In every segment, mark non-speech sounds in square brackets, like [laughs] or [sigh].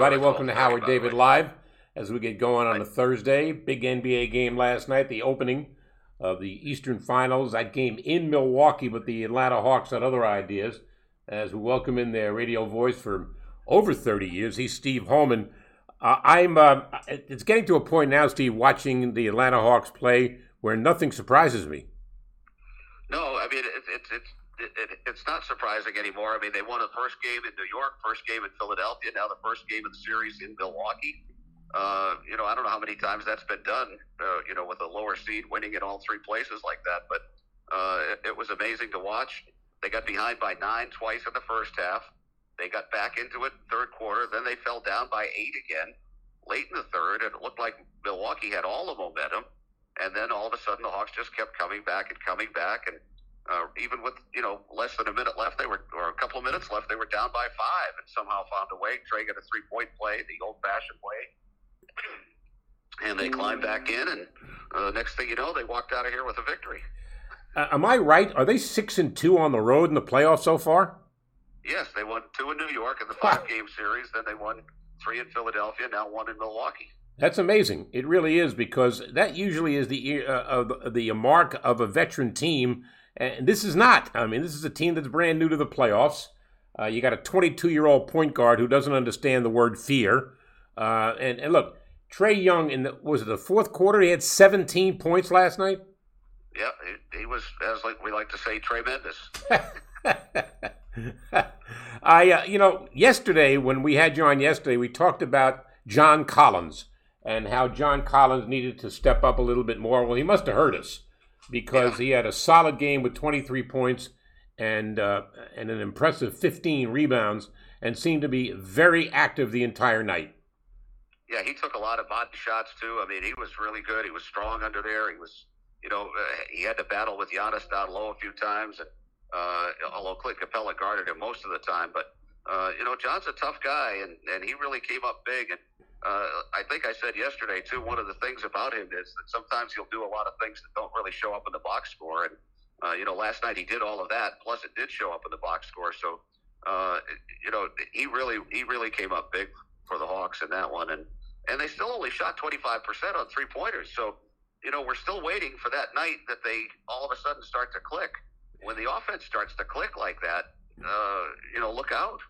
Everybody. Welcome to Howard David Live as we get going on a Thursday. Big NBA game last night, the opening of the Eastern Finals. That game in Milwaukee, but the Atlanta Hawks had other ideas. As we welcome in their radio voice for over 30 years, he's Steve Holman. Uh, I'm. Uh, it's getting to a point now, Steve, watching the Atlanta Hawks play where nothing surprises me. No, I mean it's it's it's it, it, it's not surprising anymore. I mean, they won the first game in New York, first game in Philadelphia, now the first game of the series in Milwaukee. Uh, you know, I don't know how many times that's been done. Uh, you know, with a lower seed winning in all three places like that, but uh, it, it was amazing to watch. They got behind by nine twice in the first half. They got back into it third quarter. Then they fell down by eight again late in the third, and it looked like Milwaukee had all the momentum. And then all of a sudden, the Hawks just kept coming back and coming back, and uh, even with you know less than a minute left, they were or a couple of minutes left, they were down by five, and somehow found a way. Trae got a three point play the old fashioned way, and they climbed back in, and uh, next thing you know, they walked out of here with a victory. Uh, am I right? Are they six and two on the road in the playoffs so far? Yes, they won two in New York in the five game series. Then they won three in Philadelphia. Now one in Milwaukee. That's amazing. It really is because that usually is the uh, the mark of a veteran team and this is not. I mean, this is a team that's brand new to the playoffs. Uh, you got a 22 year old point guard who doesn't understand the word fear. Uh, and, and look, Trae Young in the was it the fourth quarter? He had 17 points last night. Yeah, he, he was as like we like to say, tremendous. [laughs] I, uh, you know, yesterday when we had you on yesterday, we talked about John Collins and how John Collins needed to step up a little bit more. Well, he must have hurt us because yeah. he had a solid game with 23 points and uh, and an impressive 15 rebounds and seemed to be very active the entire night. Yeah, he took a lot of body shots too. I mean, he was really good. He was strong under there. He was, you know, uh, he had to battle with Giannis down low a few times, and uh, although Clint Capela guarded him most of the time, but uh, you know, John's a tough guy, and and he really came up big and uh, I think I said yesterday too. One of the things about him is that sometimes he'll do a lot of things that don't really show up in the box score, and uh, you know, last night he did all of that. Plus, it did show up in the box score. So, uh, you know, he really he really came up big for the Hawks in that one, and and they still only shot 25 percent on three pointers. So, you know, we're still waiting for that night that they all of a sudden start to click. When the offense starts to click like that, uh, you know, look out.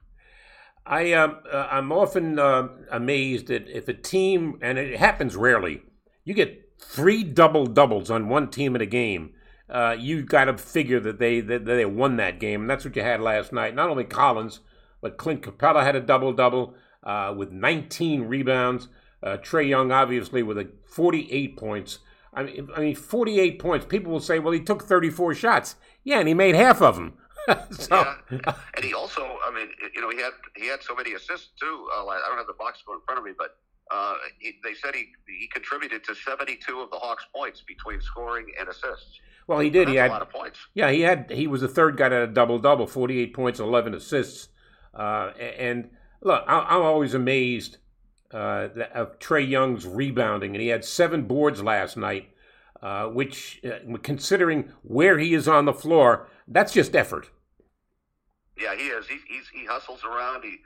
I um, uh, I'm often uh, amazed that if a team, and it happens rarely, you get three double doubles on one team in a game. Uh, you got to figure that they that they won that game, and that's what you had last night. Not only Collins, but Clint Capela had a double double uh, with 19 rebounds. Uh, Trae Young, obviously, with a 48 points. I mean, I mean, 48 points. People will say, "Well, he took 34 shots." Yeah, and he made half of them. [laughs] so. Yeah, and he also, I mean, you know, he had he had so many assists too. Uh, I don't have the box score in front of me, but uh, he, they said he he contributed to 72 of the Hawks' points between scoring and assists. Well, he did. he had a lot of points. Yeah, he had. He was the third guy to a double double, 48 points, 11 assists. Uh, and look, I, am always amazed uh, of Trae Young's rebounding, and he had seven boards last night. Uh, which, uh, considering where he is on the floor, that's just effort. Yeah, he is. He he's, he hustles around. He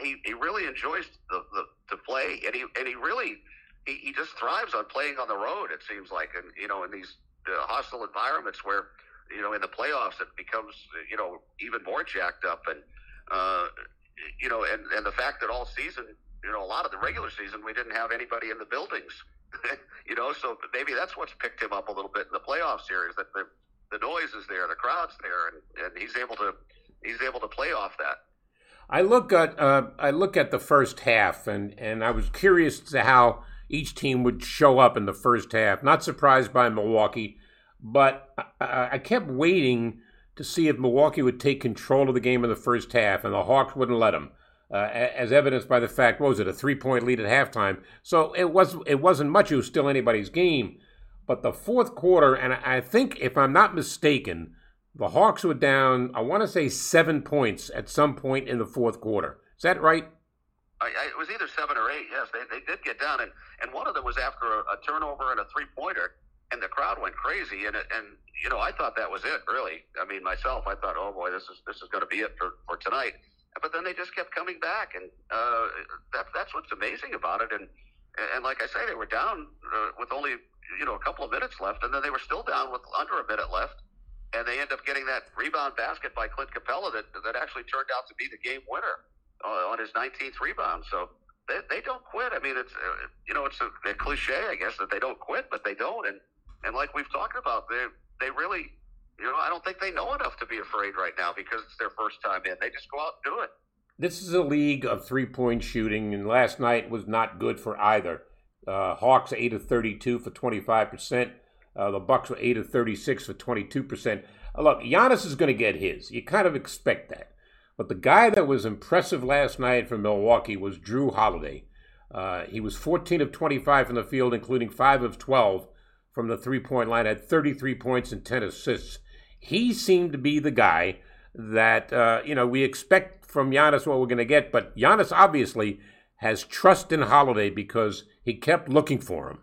he, he really enjoys the, the to play, and he and he really he, he just thrives on playing on the road. It seems like, and you know, in these uh, hostile environments where you know in the playoffs it becomes you know even more jacked up, and uh, you know, and and the fact that all season, you know, a lot of the regular season we didn't have anybody in the buildings. [laughs] you know, so maybe that's what's picked him up a little bit in the playoff series. That the the noise is there, the crowd's there, and, and he's able to he's able to play off that. I look at uh, I look at the first half, and and I was curious to how each team would show up in the first half. Not surprised by Milwaukee, but I, I kept waiting to see if Milwaukee would take control of the game in the first half, and the Hawks wouldn't let them. Uh, as evidenced by the fact, what was it, a three-point lead at halftime? So it was it wasn't much. It was still anybody's game. But the fourth quarter, and I think, if I'm not mistaken, the Hawks were down. I want to say seven points at some point in the fourth quarter. Is that right? I, I, it was either seven or eight. Yes, they, they did get down, and, and one of them was after a, a turnover and a three-pointer and the crowd went crazy. And and you know, I thought that was it. Really, I mean, myself, I thought, oh boy, this is this is going to be it for for tonight. But then they just kept coming back, and uh, that that's what's amazing about it. And and like I say, they were down uh, with only you know a couple of minutes left, and then they were still down with under a minute left. And they end up getting that rebound basket by Clint Capela that, that actually turned out to be the game winner uh, on his 19th rebound. So they, they don't quit. I mean, it's uh, you know it's a, a cliche, I guess, that they don't quit, but they don't. And and like we've talked about, they they really, you know, I don't think they know enough to be afraid right now because it's their first time in. They just go out and do it. This is a league of three point shooting, and last night was not good for either. Uh, Hawks eight of thirty two for twenty five percent. Uh, the Bucks were eight of thirty six for twenty two percent. Uh, look, Giannis is going to get his. You kind of expect that. But the guy that was impressive last night for Milwaukee was Jrue Holiday. Uh, he was 14 of 25 from the field, including 5 of 12 from the three point line, had 33 points and 10 assists. He seemed to be the guy that, uh, you know, we expect from Giannis what we're going to get, but Giannis obviously has trust in Holiday because he kept looking for him.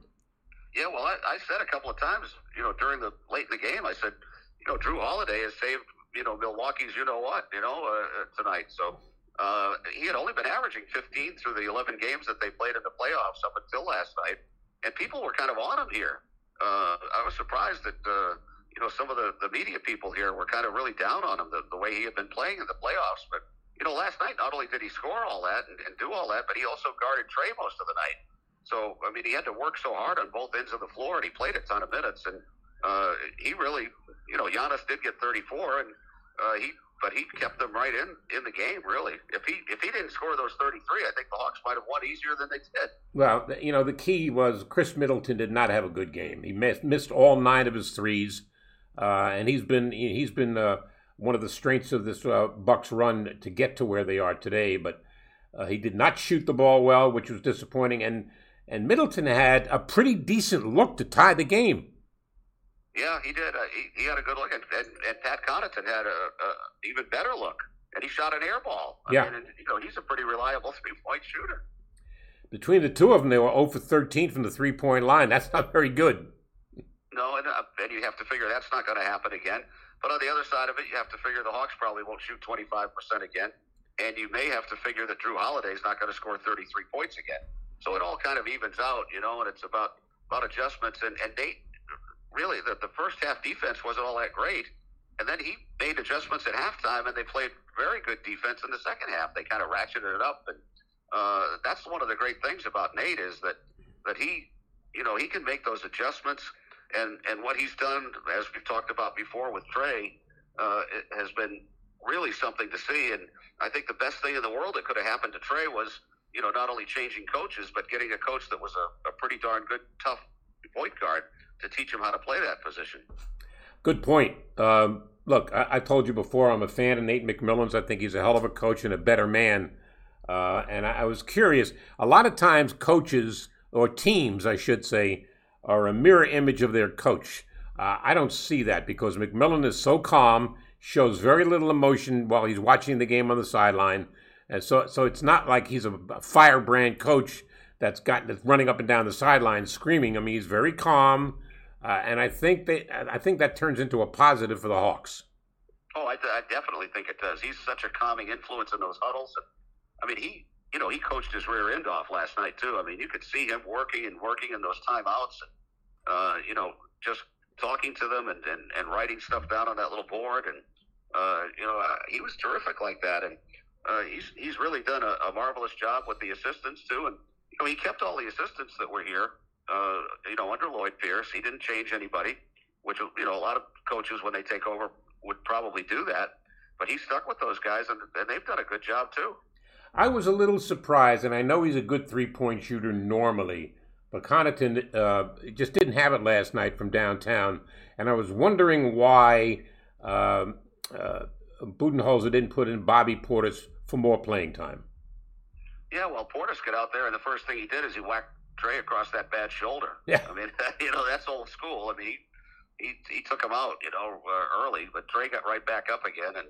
Yeah, well, I, I said a couple of times, you know, during the late in the game, I said, you know, Jrue Holiday has saved, you know, Milwaukee's, you know what, you know, uh, uh tonight. So uh, he had only been averaging 15 through the 11 games that they played in the playoffs up until last night, and people were kind of on him here uh, I was surprised that uh, you know some of the, the media people here were kind of really down on him the, the way he had been playing in the playoffs. But you know, last night not only did he score all that and, and do all that, but he also guarded Trae most of the night. So I mean, he had to work so hard on both ends of the floor, and he played a ton of minutes. And uh, he really, you know, Giannis did get 34, and uh, he but he kept them right in in the game. Really, if he if he didn't score those thirty three, I think the Hawks might have won easier than they did. Well, you know, the key was Khris Middleton did not have a good game. He missed, missed all nine of his threes, uh, and he's been he's been uh, one of the strengths of this uh, Bucks run to get to where they are today. But uh, he did not shoot the ball well, which was disappointing. And and Middleton had a pretty decent look to tie the game. Yeah, he did. Uh, he, he, had a good look, and, and, and Pat Connaughton had a, a, even better look, and he shot an air ball. I yeah, mean, and, you know he's a pretty reliable [laughs] three point shooter. Between the two of them, they were 0 for 13 from the three point line. That's not very good. No, and, uh, and you have to figure that's not going to happen again. But on the other side of it, you have to figure the Hawks probably won't shoot 25% again. And you may have to figure that Jrue Holiday is not going to score 33 points again. So it all kind of evens out, you know, and it's about about adjustments. And, and Nate really the, the first half defense wasn't all that great. And then he made adjustments at halftime, and they played very good defense in the second half. They kind of ratcheted it up, and uh, that's one of the great things about Nate is that that he, you know, he can make those adjustments, and and what he's done, as we've talked about before with Trae, uh, has been really something to see. And I think the best thing in the world that could have happened to Trae was, you know, not only changing coaches, but getting a coach that was a, a pretty darn good, tough point guard to teach him how to play that position. Good point. Um, look, I, I, told you before, I'm a fan of Nate McMillan's. I think he's a hell of a coach and a better man. Uh, and I, I, was curious. A lot of times, coaches or teams, I should say, are a mirror image of their coach. Uh, I don't see that because McMillan is so calm, shows very little emotion while he's watching the game on the sideline, and so so it's not like he's a firebrand coach that's got that's running up and down the sideline screaming. I mean, he's very calm. Uh, and I think they, I think that turns into a positive for the Hawks. Oh, I, I definitely think it does. He's such a calming influence in those huddles. I mean, he, you know, he coached his rear end off last night too. I mean, you could see him working and working in those timeouts, and uh, you know, just talking to them and, and, and writing stuff down on that little board. And uh, you know, uh, he was terrific like that. And uh, he's he's really done a, a marvelous job with the assistants too. And you know, he kept all the assistants that were here uh, you know, under Lloyd Pierce. He didn't change anybody, which, you know, a lot of coaches, when they take over, would probably do that. But he stuck with those guys, and, and they've done a good job, too. I was a little surprised, and I know he's a good three point shooter normally, but Connaughton uh, just didn't have it last night from downtown, and I was wondering why um, uh, Budenholzer didn't put in Bobby Portis for more playing time. Yeah, well, Portis got out there, and the first thing he did is he whacked Trae across that bad shoulder. Yeah. I mean, [laughs] you know, that's old school. I mean, he he, he took him out, you know, uh, early, but Trae got right back up again, and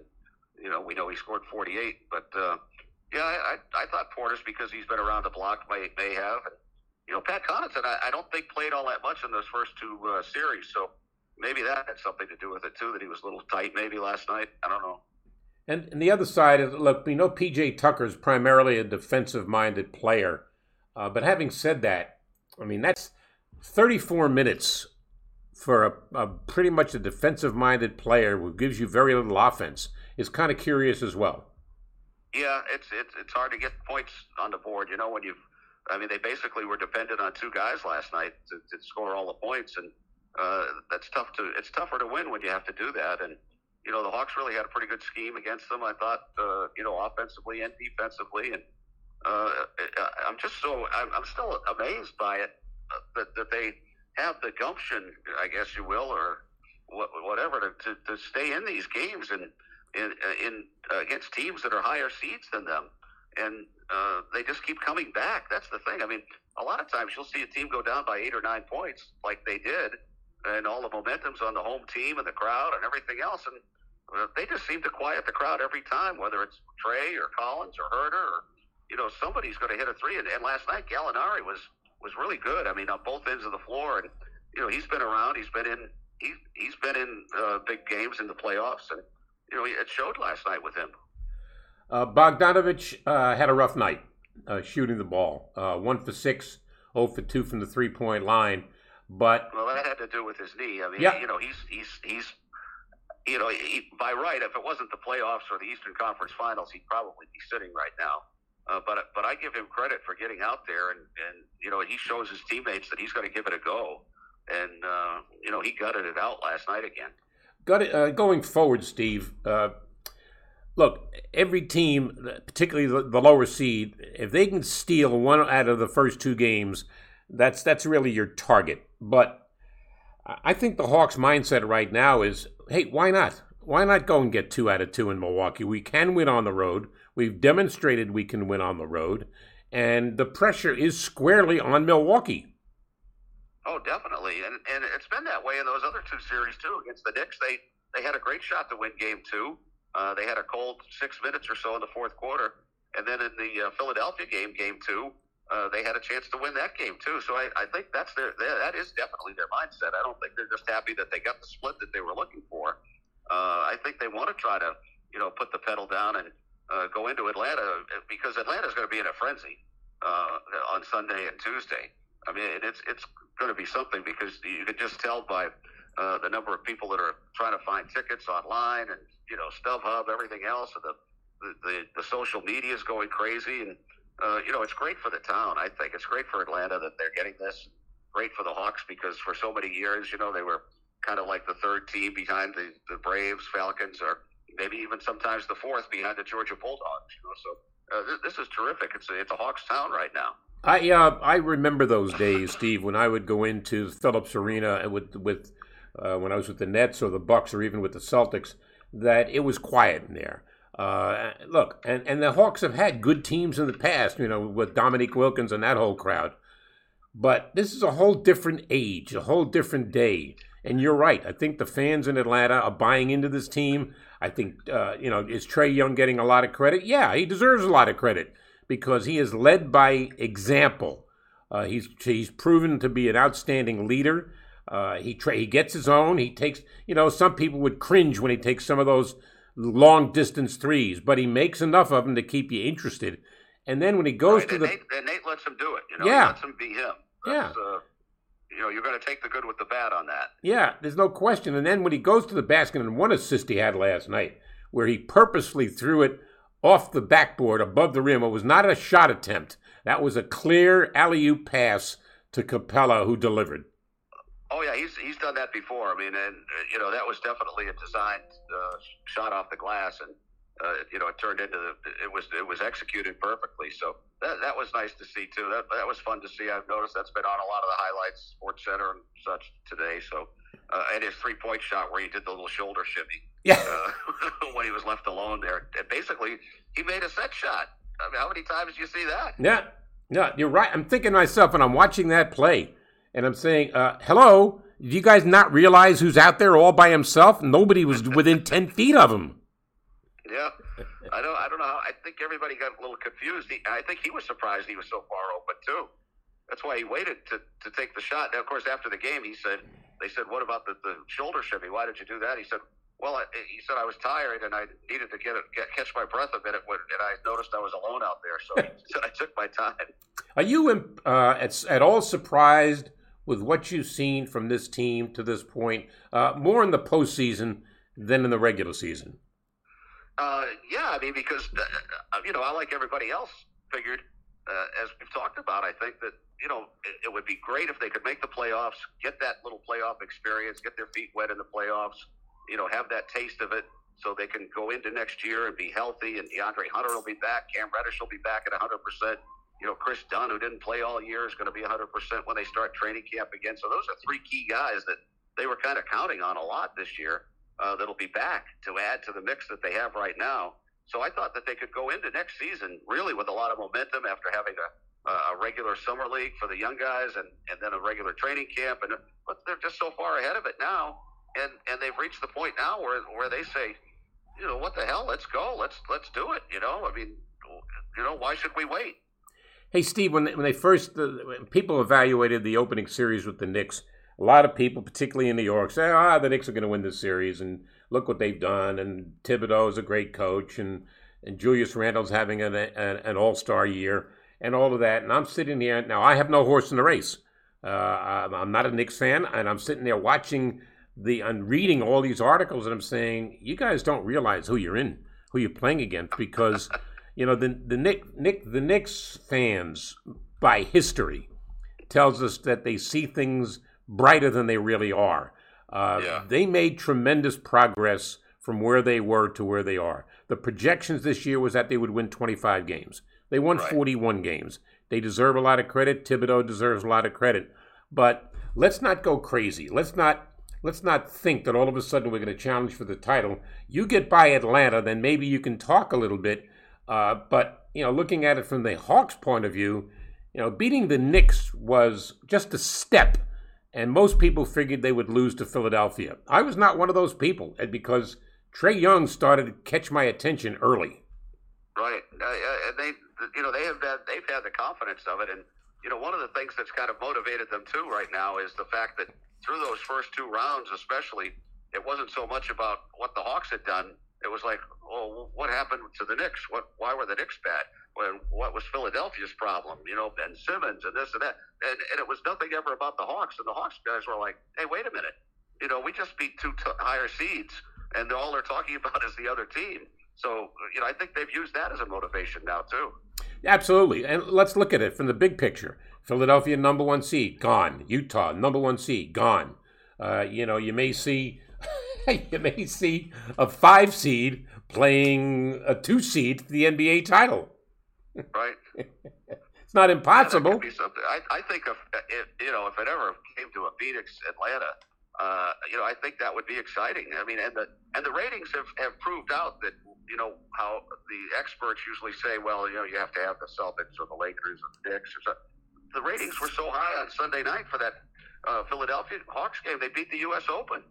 you know, we know he scored 48. But uh, yeah, I, I I thought Portis because he's been around the block may may have, and you know, Pat Connaughton I, I don't think played all that much in those first two uh, series, so maybe that had something to do with it too. That he was a little tight maybe last night. I don't know. And, and the other side is look, we know PJ Tucker is primarily a defensive minded player. Uh, but having said that, I mean, that's 34 minutes for a, a pretty much a defensive minded player who gives you very little offense is kind of curious as well. Yeah, it's, it's it's hard to get points on the board. You know, when you've, I mean, they basically were dependent on two guys last night to, to score all the points, and uh, that's tough to. It's tougher to win when you have to do that. And you know, the Hawks really had a pretty good scheme against them. I thought, uh, you know, offensively and defensively, and uh, I'm just so I'm, I'm still amazed by it uh, that, that they have the gumption, I guess you will, or whatever, to, to, to stay in these games and in, in uh, against teams that are higher seeds than them, and uh, they just keep coming back. That's the thing. I mean, a lot of times you'll see a team go down by eight or nine points, like they did, and all the momentum's on the home team and the crowd and everything else, and uh, they just seem to quiet the crowd every time, whether it's Trae or Collins or Huerter or you know somebody's going to hit a three. And, and last night Gallinari was was really good. I mean, on both ends of the floor, and you know he's been around. He's been in he's he's been in uh, big games in the playoffs, and you know it showed last night with him. Uh, Bogdanovich uh, had a rough night uh, shooting the ball. Uh, one for six, 0 for two from the three point line. But well, that had to do with his knee. I mean, yeah. you know, he's he's he's you know, he, by right, if it wasn't the playoffs or the Eastern Conference Finals, he'd probably be sitting right now. Uh, but but I give him credit for getting out there and and you know he shows his teammates that he's going to give it a go, and uh, you know he gutted it out last night again. Got it uh, going forward, Steve. Uh, look, every team, particularly the, the, lower seed, if they can steal one out of the first two games, that's that's really your target. But I think the Hawks' mindset right now is, hey, why not? Why not go and get two out of two in Milwaukee? We can win on the road. We've demonstrated we can win on the road, and the pressure is squarely on Milwaukee. Oh, definitely, and and it's been that way in those other two series too. Against the Knicks, they they had a great shot to win Game Two. Uh, they had a cold six minutes or so in the fourth quarter, and then in the uh, Philadelphia game, Game Two, uh, they had a chance to win that game too. So I, I think that's their, that is definitely their mindset. I don't think they're just happy that they got the split that they were looking for. Uh, I think they want to try to you know put the pedal down and uh, go into Atlanta because Atlanta's going to be in a frenzy uh, on Sunday and Tuesday. I mean, it's it's going to be something because you can just tell by uh, the number of people that are trying to find tickets online and you know StubHub, everything else, and the the, the, the social media is going crazy and uh, you know, it's great for the town. I think it's great for Atlanta that they're getting this. Great for the Hawks because for so many years, you know, they were kind of like the third team behind the, the Braves, Falcons, or maybe even sometimes the fourth behind the Georgia Bulldogs. You know, so uh, this, this, is terrific. It's a, it's a Hawks town right now. I uh, I remember those days, Steve, when I would go into Phillips Arena and with with uh, when I was with the Nets or the Bucks or even with the Celtics, that it was quiet in there. Uh, look, and, and the Hawks have had good teams in the past, you know, with Dominique Wilkins and that whole crowd. But this is a whole different age, a whole different day. And you're right. I think the fans in Atlanta are buying into this team. I think, uh, you know, is Trae Young getting a lot of credit? Yeah, he deserves a lot of credit because he is led by example. Uh, he's he's proven to be an outstanding leader. Uh, he tra- he gets his own. He takes, you know, some people would cringe when he takes some of those long distance threes, but he makes enough of them to keep you interested. And then when he goes right, to the Nate, and Nate lets him do it. You know, yeah. he lets him be him. That's, yeah. Uh, you know, you're going to take the good with the bad on that. Yeah, there's no question. And then when he goes to the basket, and one assist he had last night, where he purposely threw it off the backboard above the rim. It was not a shot attempt. That was a clear alley oop pass to Capela, who delivered. Oh yeah, he's he's done that before. I mean, and uh, you know that was definitely a designed uh, shot off the glass, and uh, you know, it turned into the, it was it was executed perfectly. So that that was nice to see too. That that was fun to see. I've noticed that's been on a lot of the highlights, Sports Center and such today. So uh, and his three point shot where he did the little shoulder shimmy, yeah, uh, [laughs] when he was left alone there. And basically, he made a set shot. I mean, how many times do you see that? Yeah, yeah, you're right. I'm thinking to myself, and I'm watching that play, and I'm saying, uh, "Hello." Do you guys not realize who's out there all by himself? Nobody was within ten feet of him. Yeah, I don't. I don't know. How, I think everybody got a little confused. He, I think he was surprised he was so far open too. That's why he waited to, to take the shot. Now, of course, after the game, he said, "They said, what about the, the shoulder shimmy? Why did you do that?" He said, "Well, I, he said I was tired and I needed to get, it, get catch my breath a minute, when, and I noticed I was alone out there, so [laughs] I took my time." Are you uh, at, at all surprised with what you've seen from this team to this point, uh, more in the postseason than in the regular season? Uh, yeah, I mean, because uh, uh, you know, I like everybody else figured, uh, as we've talked about. I think that you know it, it, would be great if they could make the playoffs, get that little playoff experience, get their feet wet in the playoffs. You know, have that taste of it, so they can go into next year and be healthy. And DeAndre Hunter will be back. Cam Reddish will be back at 100 percent. You know, Kris Dunn, who didn't play all year, is going to be 100 percent when they start training camp again. So those are three key guys that they were kind of counting on a lot this year uh, that'll be back to add to the mix that they have right now. So I thought that they could go into next season really with a lot of momentum after having a, a regular summer league for the young guys and, and then a regular training camp. And but they're just so far ahead of it now, and and they've reached the point now where where they say, you know, what the hell? Let's go. Let's let's do it. You know, I mean, you know, why should we wait? Hey, Steve, when they, when they first uh, when people evaluated the opening series with the Knicks a lot of people, particularly in New York, say, "Ah, the Knicks are going to win this series," and look what they've done. And Thibodeau is a great coach, and and Julius Randle's having an an, an All Star year, and all of that. And I'm sitting here now. I have no horse in the race. Uh, I'm not a Knicks fan, and I'm sitting there watching the and reading all these articles, and I'm saying, you guys don't realize who you're in, who you're playing against, because you know the the Nick Nick the Knicks fans by history tells us that they see things brighter than they really are. Uh, yeah. They made tremendous progress from where they were to where they are. The projections this year was that they would win 25 games. They won right. 41 games. They deserve a lot of credit. Thibodeau deserves a lot of credit. But let's not go crazy. Let's not let's not think that all of a sudden we're going to challenge for the title. You get by Atlanta, then maybe you can talk a little bit. Uh, but you know, looking at it from the Hawks' point of view, you know, beating the Knicks was just a step and most people figured they would lose to Philadelphia. I was not one of those people because Trae Young started to catch my attention early. Right, uh, and they, you know, they have had, they've had the confidence of it, and you know, one of the things that's kind of motivated them too right now is the fact that through those first two rounds, especially, it wasn't so much about what the Hawks had done. It was like, oh, what happened to the Knicks? What? Why were the Knicks bad? when what was Philadelphia's problem, you know, Ben Simmons and this and that. And, and it was nothing ever about the Hawks. And the Hawks guys were like, hey, wait a minute. You know, we just beat two t- higher seeds, and all they're talking [laughs] about is the other team. So, you know, I think they've used that as a motivation now, too. Absolutely. And let's look at it from the big picture. Philadelphia, number one seed, gone. Utah, number one seed, gone. Uh, you know, you may see. [laughs] you may see a five seed playing a two seed for the NBA title right? [laughs] it's not impossible. Yeah, I, I think if, if you know if it ever came to a Phoenix Atlanta, uh, you know I think that would be exciting. I mean, and the and the ratings have, have proved out that you know how the experts usually say, well, you know, you have to have the Celtics or the Lakers or the Knicks or something. The ratings were so high on Sunday night for that uh, Philadelphia Hawks game. They beat the U.S. Open.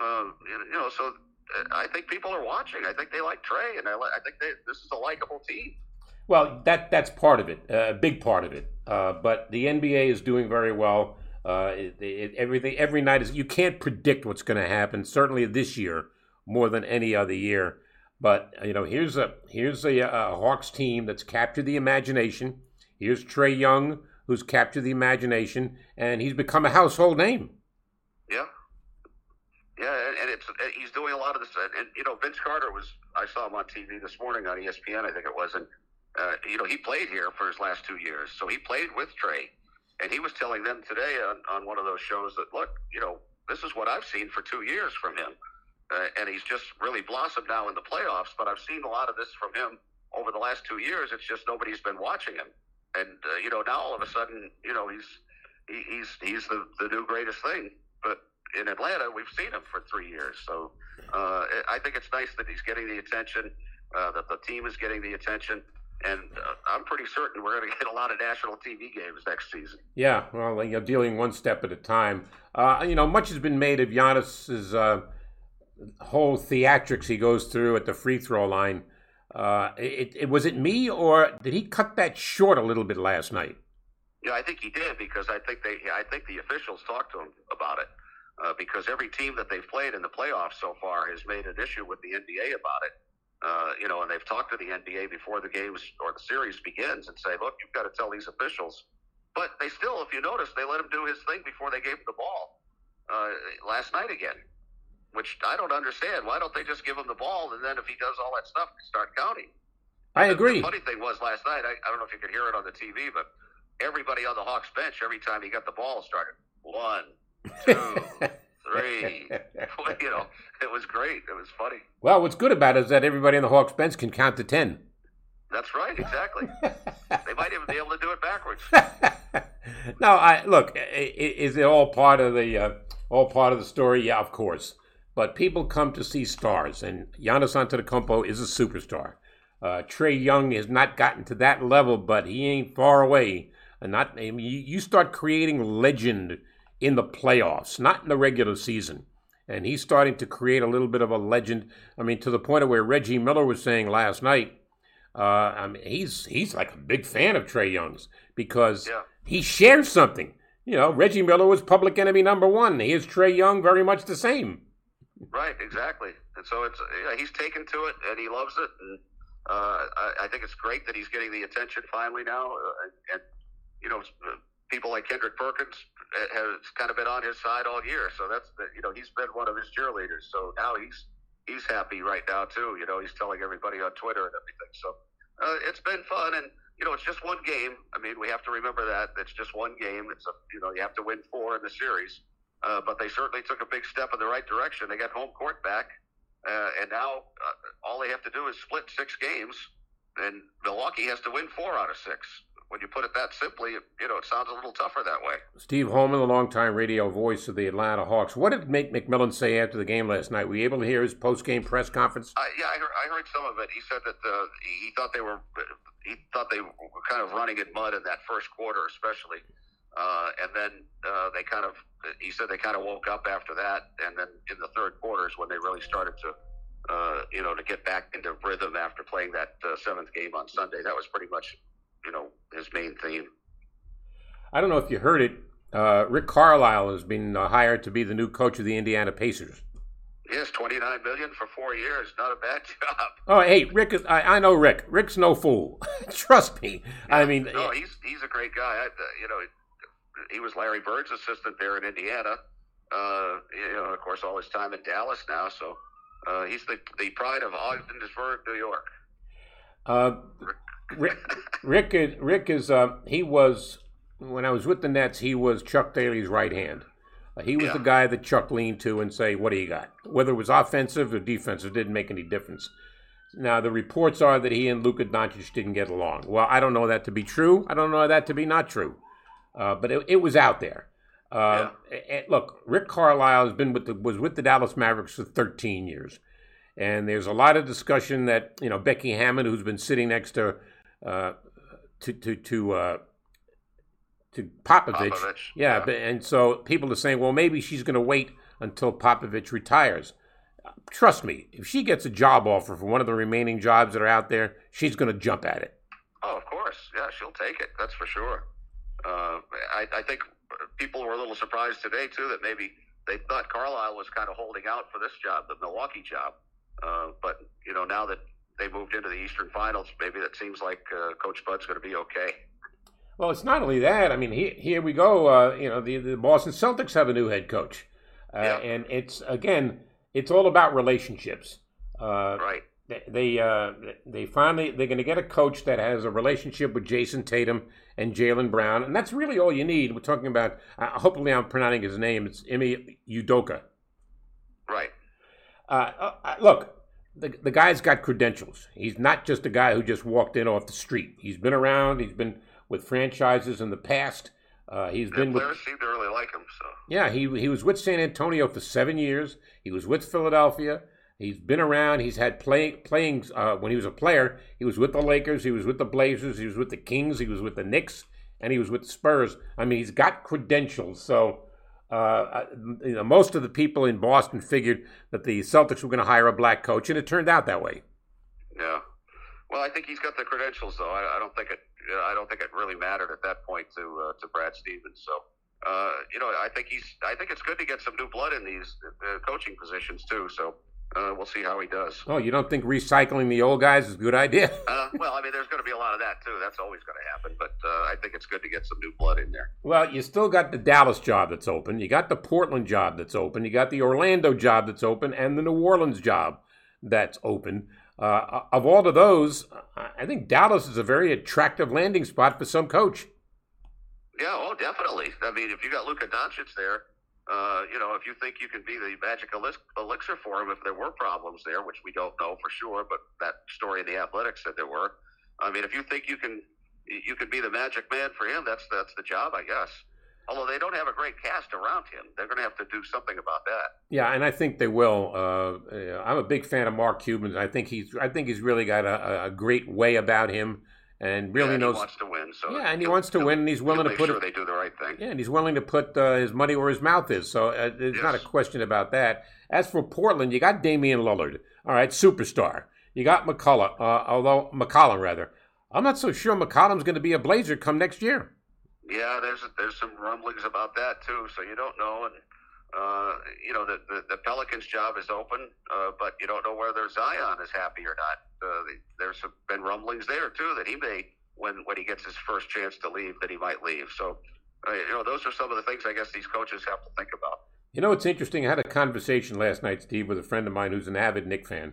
Uh, you know, so uh, I think people are watching. I think they like Trae, and I, I think they, this is a likable team. Well, that that's part of it, uh, a big part of it. Uh, but the NBA is doing very well. Uh, it, it, everything every night is you can't predict what's going to happen. Certainly this year more than any other year. But you know, here's a here's a, a Hawks team that's captured the imagination. Here's Trae Young, who's captured the imagination, and he's become a household name. Yeah, yeah, and it's he's doing a lot of this. And you know, Vince Carter was I saw him on TV this morning on ESPN, I think it was, and uh, you know, he played here for his last two years, so he played with Trae, and he was telling them today on, on one of those shows that look, you know, this is what I've seen for two years from him. uh, and he's just really blossomed now in the playoffs. But I've seen a lot of this from him over the last two years. It's just nobody's been watching him, and uh, you know now all of a sudden, you know he's he, he's he's the the new greatest thing. But in Atlanta, we've seen him for three years, so uh, I think it's nice that he's getting the attention, uh, that the team is getting the attention. And uh, I'm pretty certain we're going [laughs] to get a lot of national TV games next season. Yeah, well, you're dealing one step at a time. Uh, you know, much has been made of Giannis's uh, whole theatrics he goes through at the free throw line. Uh, it, it, was it me or did he cut that short a little bit last night? Yeah, I think he did because I think they, I think the officials talked to him about it uh, because every team that they've played in the playoffs so far has made an issue with the NBA about it. Uh, you know, and they've talked to the NBA before the games or the series begins and say, look, you've got to tell these officials. But they still, if you notice, they let him do his thing before they gave him the ball uh, last night again which I don't understand. Why don't they just give him the ball and then if he does all that stuff, start counting? I agree. The funny thing was last night, I, I don't know if you could hear it on the TV, but everybody on the Hawks bench, every time he got the ball, started one, two, [laughs] three. you know, it was great. It was funny. Well, what's good about it is that everybody on the Hawks bench can count to ten. That's right, exactly. [laughs] they might even be able to do it backwards. [laughs] no, I look. Is it all part of the uh, all part of the story? Yeah, of course. But people come to see stars, and Giannis Antetokounmpo is a superstar. Uh, Trae Young has not gotten to that level, but he ain't far away. And not, I mean, you start creating legend in the playoffs, not in the regular season. And he's starting to create a little bit of a legend. I mean, to the point of where Reggie Miller was saying last night, uh, I mean, he's he's like a big fan of Trae Young's because yeah. he shares something. You know, Reggie Miller was public enemy number one. Here's Trae Young, very much the same. Right, exactly. And so it's yeah, he's taken to it and he loves it, and uh, I, I, think it's great that he's getting the attention finally now. Uh, and, and, you know, people like Kendrick Perkins has kind of been on his side all year. So that's the, you know he's been one of his cheerleaders. So now he's he's happy right now too. You know, he's telling everybody on Twitter and everything. So uh, it's been fun and. You know, it's just one game. I mean, we have to remember that it's just one game. It's a, you know, you have to win four in the series. Uh, but they certainly took a big step in the right direction. They got home court back, uh, and now uh, all they have to do is split six games, and Milwaukee has to win four out of six. When you put it that simply, you know, it sounds a little tougher that way. Steve Holman, the longtime radio voice of the Atlanta Hawks. What did Nate McMillan say after the game last night? Were you able to hear his post-game press conference? Uh, yeah, I heard, I heard some of it. He said that uh, he thought they were he thought they were kind of running in mud in that first quarter, especially. Uh, and then uh, they kind of, he said they kind of woke up after that. And then in the third quarter is when they really started to, uh, you know, to get back into rhythm after playing that uh, seventh game on Sunday. That was pretty much, you know, his main theme. I don't know if you heard it. Uh, Rick Carlisle has been uh, hired to be the new coach of the Indiana Pacers. Yes, twenty nine million for four years. Not a bad [laughs] job. Oh, hey, Rick is. I, I know Rick. Rick's no fool. [laughs] Trust me. Yeah, I mean, no, he's he's a great guy. I, you know, he was Larry Bird's assistant there in Indiana. Uh, you know, of course, all his time in Dallas now. So uh, he's the the pride of Ogdensburg, New York. Uh, Rick, Rick is Rick is uh, he was when I was with the Nets. He was Chuck Daly's right hand. Uh, he was yeah. the guy that Chuck leaned to and say, "What do you got?" Whether it was offensive or defensive, didn't make any difference. Now the reports are that he and Luka Doncic didn't get along. Well, I don't know that to be true. I don't know that to be not true. Uh, but it, it, was out there. Uh, yeah. look, Rick Carlisle has been with the, was with the Dallas Mavericks for 13 years, and there's a lot of discussion that you know Becky Hammon, who's been sitting next to uh, to to to, uh, to Popovich, Popovich. Yeah, yeah, and so people are saying, well, maybe she's going to wait until Popovich retires. Trust me, if she gets a job offer for one of the remaining jobs that are out there, she's going to jump at it. Oh, of course, yeah, she'll take it. That's for sure uh, I, I think people were a little surprised today too that maybe they thought Carlisle was kind of holding out for this job, the Milwaukee job. Uh, but you know, now that they moved into the Eastern Finals, maybe that seems like uh, Coach Bud's going to be okay. Well, it's not only that. I mean, here, here we go. Uh, you know, the, the Boston Celtics have a new head coach, uh, yeah. and it's again, it's all about relationships. Uh, right they uh, they finally they're going to get a coach that has a relationship with Jayson Tatum and Jaylen Brown, and that's really all you need. We're talking about. Uh, hopefully, I'm pronouncing his name. It's Ime Udoka. Right. uh, uh, look, the, the guy's got credentials. He's not just a guy who just walked in off the street. He's been around. He's been with franchises in the past. Uh, he's The been with players seem to really like him. So yeah. He he was with San Antonio for seven years. He was with Philadelphia. He's been around. He's had play playing uh, when he was a player. He was with the Lakers. He was with the Blazers. He was with the Kings. He was with the Knicks, and he was with the Spurs. I mean, he's got credentials. So. Uh, you know, most of the people in Boston figured that the Celtics were going to hire a black coach, and it turned out that way. yeah. Well, I think he's got the credentials, though. I, I don't think it. I don't think it really mattered at that point to uh, to Brad Stevens. So, uh, you know, I think he's. I think it's good to get some new blood in these uh, coaching positions too. So, uh, we'll see how he does. Oh, you don't think recycling the old guys is a good idea? [laughs] Uh, well, I mean, there's going to be a lot of that too. That's always going to happen. But uh, I think it's good to get some new blood in there. Well, you still got the Dallas job that's open. You got the Portland job that's open. You got the Orlando job that's open, and the New Orleans job that's open. Uh, of all of those, I think Dallas is a very attractive landing spot for some coach. Yeah, oh, definitely. I mean, if you got Luka Doncic there, uh, you know, if you think you can be the magic elixir for him, if there were problems there, which we don't know for sure, but that story in the Athletics said there were. I mean, if you think you can, you can be the magic man for him. That's that's the job, I guess. Although they don't have a great cast around him, they're going to have to do something about that. Yeah, and I think they will. Uh, I'm a big fan of Mark Cuban. I think he's I think he's really got a, a great way about him, and really yeah, and knows. he wants to win. So Yeah, and he wants to win, and he's willing to make put sure it- they do the right thing. Yeah, and he's willing to put uh, his money where his mouth is. So uh, there's not a question about that. As for Portland, you got Damian Lillard, all right, superstar. You got McCullough, uh, although McCollum rather. I'm not so sure McCollum's going to be a Blazer come next year. Yeah, there's there's some rumblings about that too. So you don't know, and uh, you know the, the the Pelicans' job is open, uh, but you don't know whether Zion is happy or not. Uh, there's been rumblings there too that he may, when when he gets his first chance to leave, that he might leave. So uh, you know those are some of the things I guess these coaches have to think about. You know, it's interesting. I had a conversation last night, Steve, with a friend of mine who's an avid Knick fan.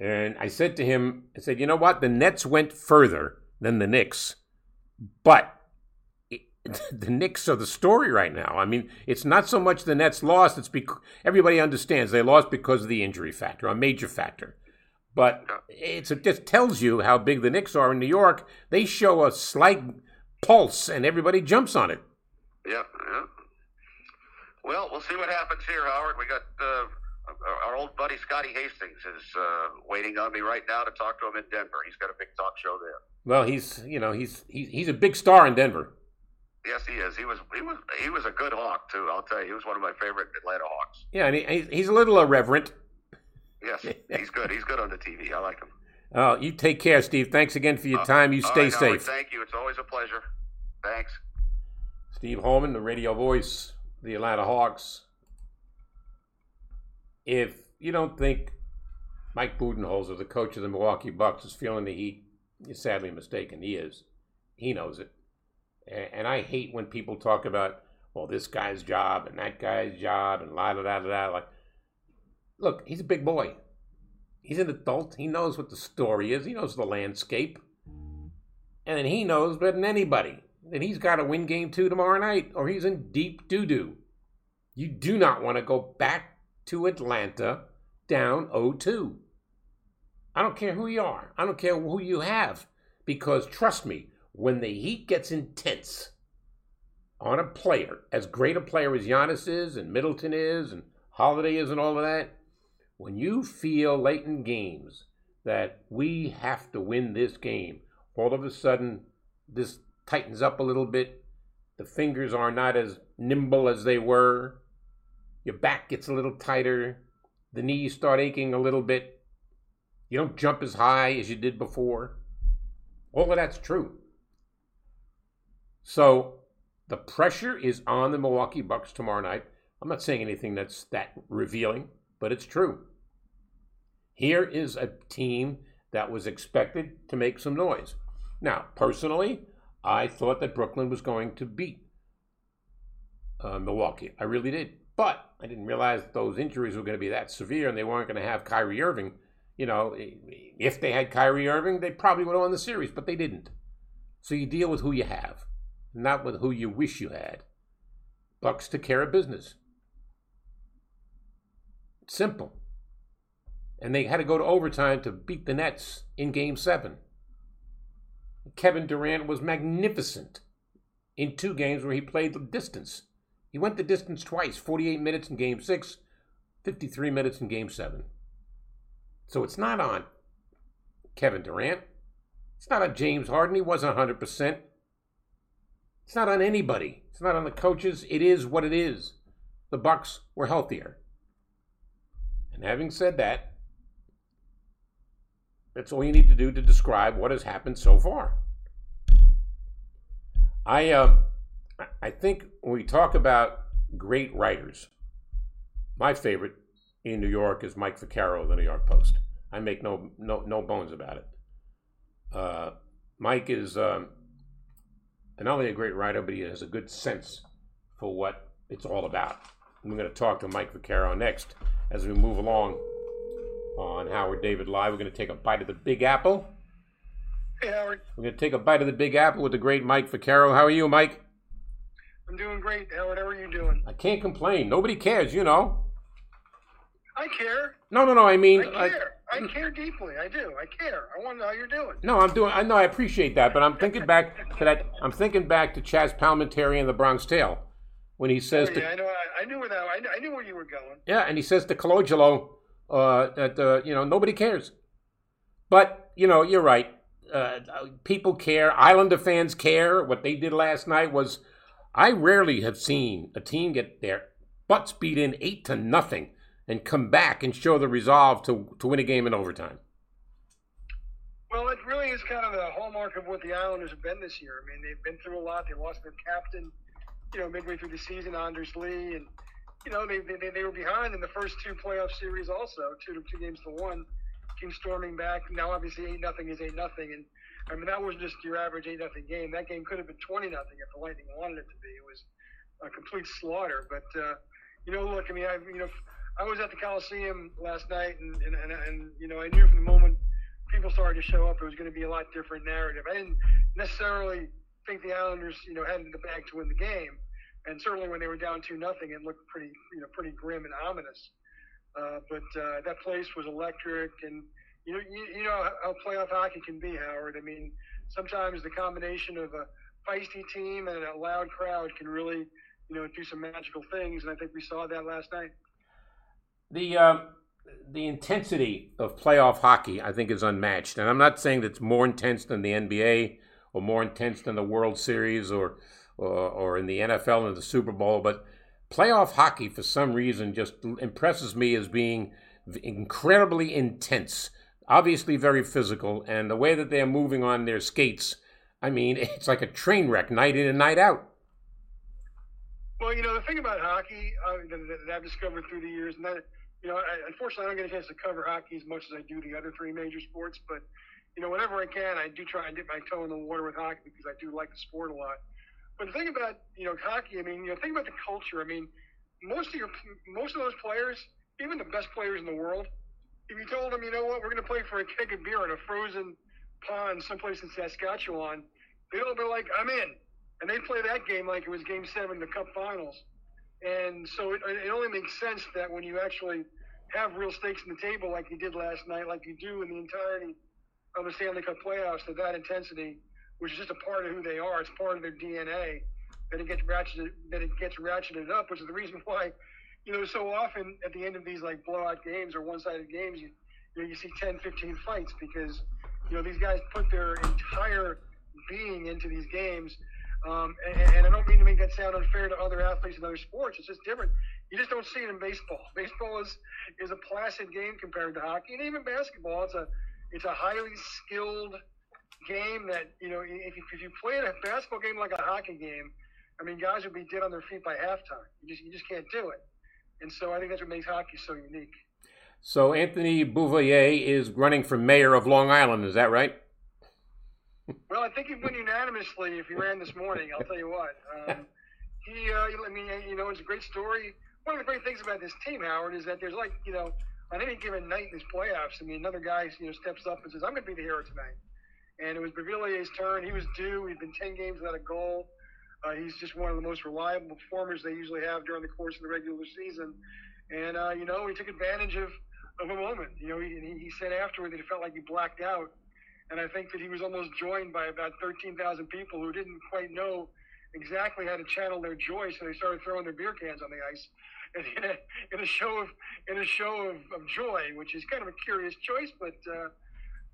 And I said to him, I said, you know what? The Nets went further than the Knicks, but [laughs] the Knicks are the story right now. I mean, it's not so much the Nets lost. It's because everybody understands they lost because of the injury factor, a major factor. But it's, it just tells you how big the Knicks are in New York. They show a slight pulse, and everybody jumps on it. Yeah, yeah. Well, we'll see what happens here, Howard. We got uh, our old buddy Scotty Hastings is uh, waiting on me right now to talk to him in Denver. He's got a big talk show there. Well, he's you know he's he's he's a big star in Denver. Yes, he is. He was he was he was a good hawk too. I'll tell you, he was one of my favorite Atlanta Hawks. Yeah, and he, he's a little irreverent. Yes, he's good. He's good on the TV. I like him. Oh, you take care, Steve. Thanks again for your Uh, time. You stay right, Howard, safe. thank you. It's always a pleasure. Thanks. Steve Holman, the radio voice, the Atlanta Hawks. If you don't think Mike Budenholzer, the coach of the Milwaukee Bucks, is feeling the heat, you're sadly mistaken. He is. He knows it. And I hate when people talk about, well, this guy's job and that guy's job and la da da da da. Like, look, he's a big boy. He's an adult. He knows what the story is. He knows the landscape. And he knows better than anybody that he's got to win game two tomorrow night or he's in deep doo doo. You do not want to go back to Atlanta down 0 2. I don't care who you are, I don't care who you have, because trust me, when the heat gets intense on a player, as great a player as Giannis is, and Middleton is, and Holiday is, and all of that, when you feel late in games that we have to win this game, all of a sudden this tightens up a little bit. The fingers are not as nimble as they were. Your back gets a little tighter. The knees start aching a little bit. You don't jump as high as you did before. All of that's true. So the pressure is on the Milwaukee Bucks tomorrow night. I'm not saying anything that's that revealing, but it's true. Here is a team that was expected to make some noise. Now, personally, I thought that Brooklyn was going to beat uh, Milwaukee. I really did. But I didn't realize those injuries were going to be that severe and they weren't going to have Kyrie Irving. You know, if they had Kyrie Irving, they probably would have won the series, but they didn't. So you deal with who you have, not with who you wish you had. Bucks took care of business. Simple. and they had to go to overtime to beat the Nets in Game Seven. Kevin Durant was magnificent in two games where he played the distance. He went the distance twice 48 minutes in game six, 53 minutes in game seven. So it's not on Kevin Durant. It's not on James Harden. He wasn't 100%. It's not on anybody. It's not on the coaches. It is what it is. The Bucks were healthier. And having said that, that's all you need to do to describe what has happened so far. I uh, I think when we talk about great writers, my favorite in New York is Mike Vaccaro of the New York Post. I make no no no bones about it. Uh, Mike is um, not only a great writer, but he has a good sense for what it's all about. we're going to talk to Mike Vaccaro next as we move along on Howard David Live. We're going to take a bite of the Big Apple. Hey, Howard. We're going to take a bite of the Big Apple with the great Mike Vaccaro. How are you, Mike? I'm doing great, Howard. How are you doing? I can't complain. Nobody cares, you know. I care. No, no, no. I mean, I care. I, care deeply. I do. I care. I want to know how you're doing. No, I'm doing. I know. I appreciate that, but I'm thinking back to that. I'm thinking back to Chaz Palminteri and the Bronx Tale when he says, oh, yeah, to, I know. I, I, knew where that. I, I knew where you were going. Yeah, and he says to Colangelo uh, that uh, you know nobody cares, but you know you're right. Uh, people care. Islander fans care. What they did last night was, I rarely have seen a team get their butts beat in eight to nothing and come back and show the resolve to, to win a game in overtime? Well, it really is kind of the hallmark of what the Islanders have been this year. I mean, they've been through a lot. They lost their captain, you know, midway through the season, Anders Lee, and you know they, they, they were behind in the first two playoff series, also two to two games to one. Came storming back. Now, obviously, eight nothing is eight nothing, and I mean that wasn't just your average eight nothing game. That game could have been twenty nothing if the Lightning wanted it to be. It was a complete slaughter. But uh, you know, look, I mean, I you know I was at the Coliseum last night, and, and, and, and, you know, I knew from the moment people started to show up, it was going to be a lot different narrative. I didn't necessarily think the Islanders, you know, had in the bag to win the game, and certainly when they were down two nothing, it looked pretty, you know, pretty grim and ominous. Uh, but uh, that place was electric, and you know, you, you know how playoff hockey can be, Howard. I mean, sometimes the combination of a feisty team and a loud crowd can really, you know, do some magical things, and I think we saw that last night the uh, the intensity of playoff hockey, I think, is unmatched. And I'm not saying that it's more intense than the NBA or more intense than the World Series or or, or in the NFL and the Super Bowl, but playoff hockey, for some reason, just impresses me as being incredibly intense. Obviously, very physical, and the way that they're moving on their skates. I mean, [laughs] it's like a train wreck night in and night out. Well, you know, the thing about hockey uh, that I've discovered through the years, and that you know, I, unfortunately, I don't get a chance to cover hockey as much as I do the other three major sports. But you know, whenever I can, I do try and dip my toe in the water with hockey because I do like the sport a lot. But the thing about you know hockey, I mean, you know, think about the culture. I mean, most of your most of those players, even the best players in the world, if you told them, you know what, we're going to play for a keg of beer in a frozen pond someplace in Saskatchewan, they'd all be like, I'm in, and they play that game like it was Game Seven the Cup Finals. And so it, it only makes sense that when you actually have real stakes in the table like you did last night, like you do in the entirety of the Stanley Cup playoffs, to that intensity, which is just a part of who they are, it's part of their DNA, that it gets ratcheted, that it gets ratcheted up, which is the reason [laughs] why, you know, so often at the end of these like blowout games or one-sided games, you you, know, you see 10, 15 fights because you know these guys put their entire being into these games um, and, and, I don't mean to make that sound unfair to other athletes in other sports. It's just different. You just don't see it in baseball. [laughs] Baseball is is a placid game compared to hockey, and even basketball. It's a it's a highly skilled game that you know if you, if you play a basketball game like a hockey game, I mean guys would be dead on their feet by halftime. You just you just can't do it, and so I think that's what makes hockey so unique. So Anthony Beauvillier is running for mayor of Long Island. Is that right? Well, I think he'd win unanimously if he ran this morning. I'll tell you what. Um, [laughs] he, uh, I mean, you know, it's a great story. One of the great things about this team, Howard, is that there's like, you know, on any given night in these playoffs, I mean, another guy, you know, steps up and says, "I'm going to be the hero tonight." And it was Beauvillier's turn. He was due. He'd been 10 games without a goal. Uh, he's just one of the most reliable performers they usually have during the course of the regular season. And uh, you know, he took advantage of of a moment. You know, he, he said afterward that it felt like he blacked out, and I think that he was almost joined by about 13,000 people who didn't quite know exactly how to channel their joy, so they started throwing their beer cans on the ice. [laughs] In a, in a show of in a show of, of joy, which is kind of a curious choice, but uh,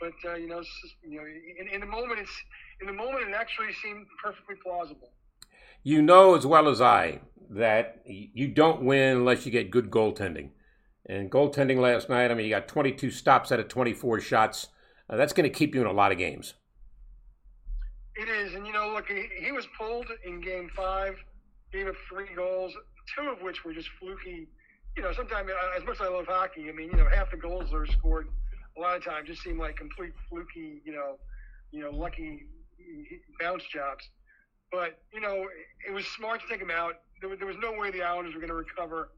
but uh, you know, you know, in, in the moment, it's in the moment, it actually seemed perfectly plausible. You know as well as I that you don't win unless you get good goaltending. And goaltending last night, I mean, you got 22 stops out of 24 shots. Uh, that's going to keep you in a lot of games. It is, and you know, look, he, he was pulled in Game Five, gave up three goals, two of which were just fluky. You know, sometimes uh, as much as I love hockey, I mean, you know, half the goals that are scored a lot of times just seem like complete fluky, you know, you know, lucky bounce jobs. But you know, it was smart to take him out. There was, there was no way the Islanders were going to recover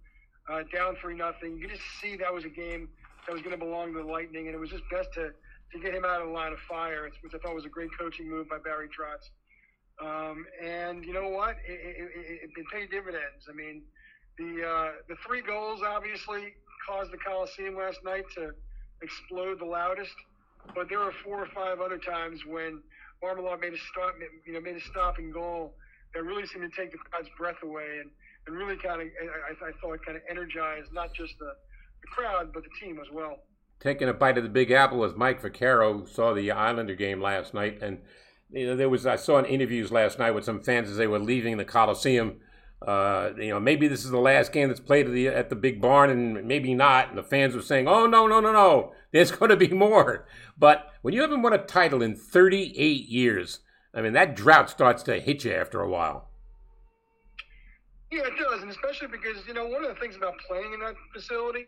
uh, down three nothing. You could just see that was a game that was going to belong to the Lightning, and it was just best to to get him out of the line of fire, which I thought was a great coaching move by Barry Trotz. Um, and you know what? It, it, it, it paid dividends. I mean, the uh, the three goals obviously caused the Coliseum last night to explode the loudest, but there were four or five other times when Varlamov made a stop, you know, made a stopping goal that really seemed to take the crowd's breath away and, and really kind of, I, I thought, kind of energized not just the, the crowd but the team as well taking a bite of the Big Apple with Mike Vaccaro. Saw the Islander game last night, and you know there was I saw in interviews last night with some fans as they were leaving the Coliseum. Uh, you know, maybe this is the last game that's played at the, at the big barn, and maybe not. And the fans were saying, "Oh no, no, no, no! There's [laughs] going to be more." But when you haven't won a title in 38 years, I mean that drought starts to hit you after a while. Yeah, it does, and especially because you know one of the things about playing in that facility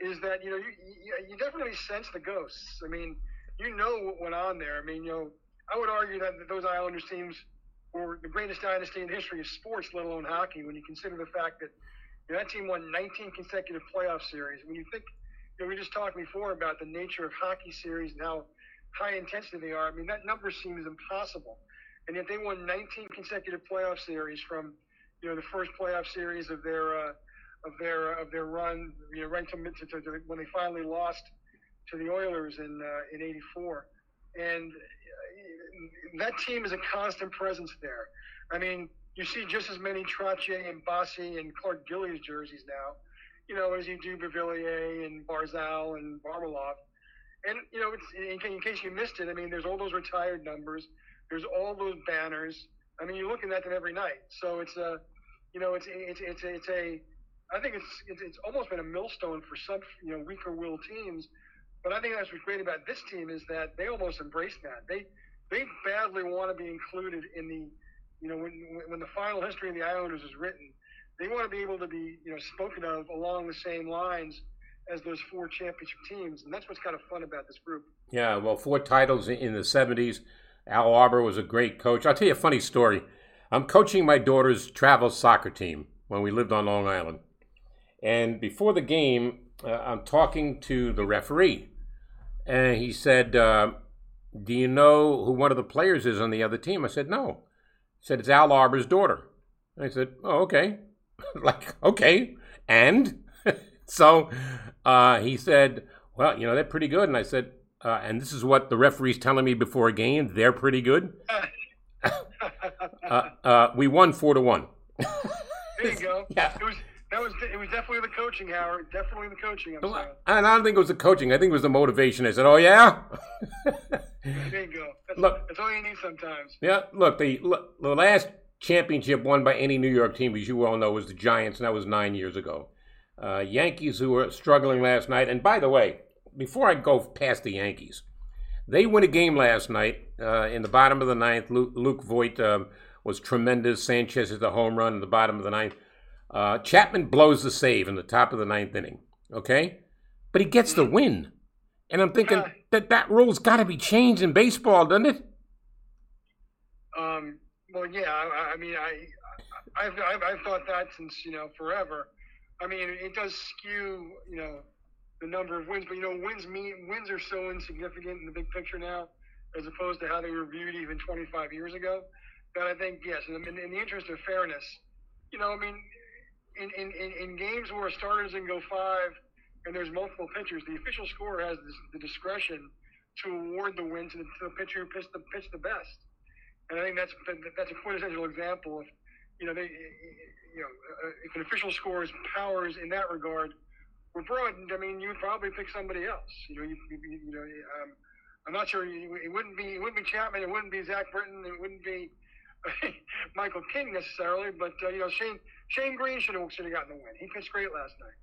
is that you know you, you, you definitely sense the ghosts. I mean, you know what went on there. I mean, you know, I would argue that those Islanders teams were the greatest dynasty in the history of sports, let alone hockey. When you consider the fact that you know, that team won 19 consecutive playoff series. When you think, you know, we just talked before about the nature of hockey series and how high intensity they are. I mean, that number seems impossible, and yet they won 19 consecutive playoff series from, you know, the first playoff series of their. Uh, of their of their run, you know, right to, to, to when they finally lost to the Oilers in uh, in '84, and uh, that team is a constant presence there. I mean, you see just as many Trottier and Bossy and Clark Gillies jerseys now, you know, as you do Beauvillier and Barzal and Varlamov. And you know, it's in, in case you missed it, I mean, there's all those retired numbers, there's all those banners. I mean, you're looking at them every night. So it's a, you know, it's it's it's, it's a I think it's, it's, it's almost been a millstone for some you know weaker will teams. But I think that's what's great about this team is that they almost embrace that. They they badly want to be included in the you know when when the final history of the Islanders is written, they want to be able to be you know spoken of along the same lines as those four championship teams, and that's what's kind of fun about this group. Yeah, well, four titles in the '70s. Al Arbour was a great coach. I'll tell you a funny story. I'm coaching my daughter's travel soccer team when we lived on Long Island. And before the game, uh, I'm talking to the referee, and he said, uh, "Do you know who one of the players is on the other team?" I said, "No." He said, "It's Al Arbour's daughter." I said, "Oh, okay." [laughs] like, okay, and [laughs] so uh, he said, "Well, you know, they're pretty good." And I said, uh, "And this is what the referee's telling me before a game. They're pretty good." [laughs] Uh, uh, we won four to one. there you go. Yeah. It was that was it. Was definitely the coaching, Howard. Definitely the coaching. I'm saying. And I don't think it was the coaching. I think it was the motivation. I said, "Oh yeah." there you go. [laughs] That's, look, that's all you need sometimes. Yeah. Look, the look, the last championship won by any New York team, as you well know, was the Giants, and that was nine years ago. Uh, Yankees, who were struggling last night, and by the way, before I go past the Yankees, they win a game last night uh, in the bottom of the ninth. Luke, Luke Voit uh, was tremendous. Sanchez hit the home run in the bottom of the ninth. Uh, Chapman blows the save in the top of the ninth inning. Okay, but he gets the win, and I'm thinking yeah. that that rule's got to be changed in baseball, doesn't it? Um. Well, yeah. I, I mean, I, I've, I've, I've thought that since you know forever. I mean, it does skew, you know, the number of wins, but you know, wins mean wins are so insignificant in the big picture now, as opposed to how they were viewed even 25 years ago. That I think, yes, in, in the interest of fairness, you know, I mean, in, in, in, games where starters can go five, and there's multiple pitchers, the official scorer has this, the discretion to award the win to the, to the pitcher who pitched the pitched the best. And I think that's that's a quintessential example of, you know, they, you know, uh, if an official scores powers in that regard were broadened, I mean, you would probably pick somebody else. You know, you, you, you know, um, I'm not sure it wouldn't be it wouldn't be Chapman, it wouldn't be Zach Britton, it wouldn't be [laughs] Michael King necessarily, but uh, you know, Shane Shane Green should have should have gotten the win. He pitched great last night.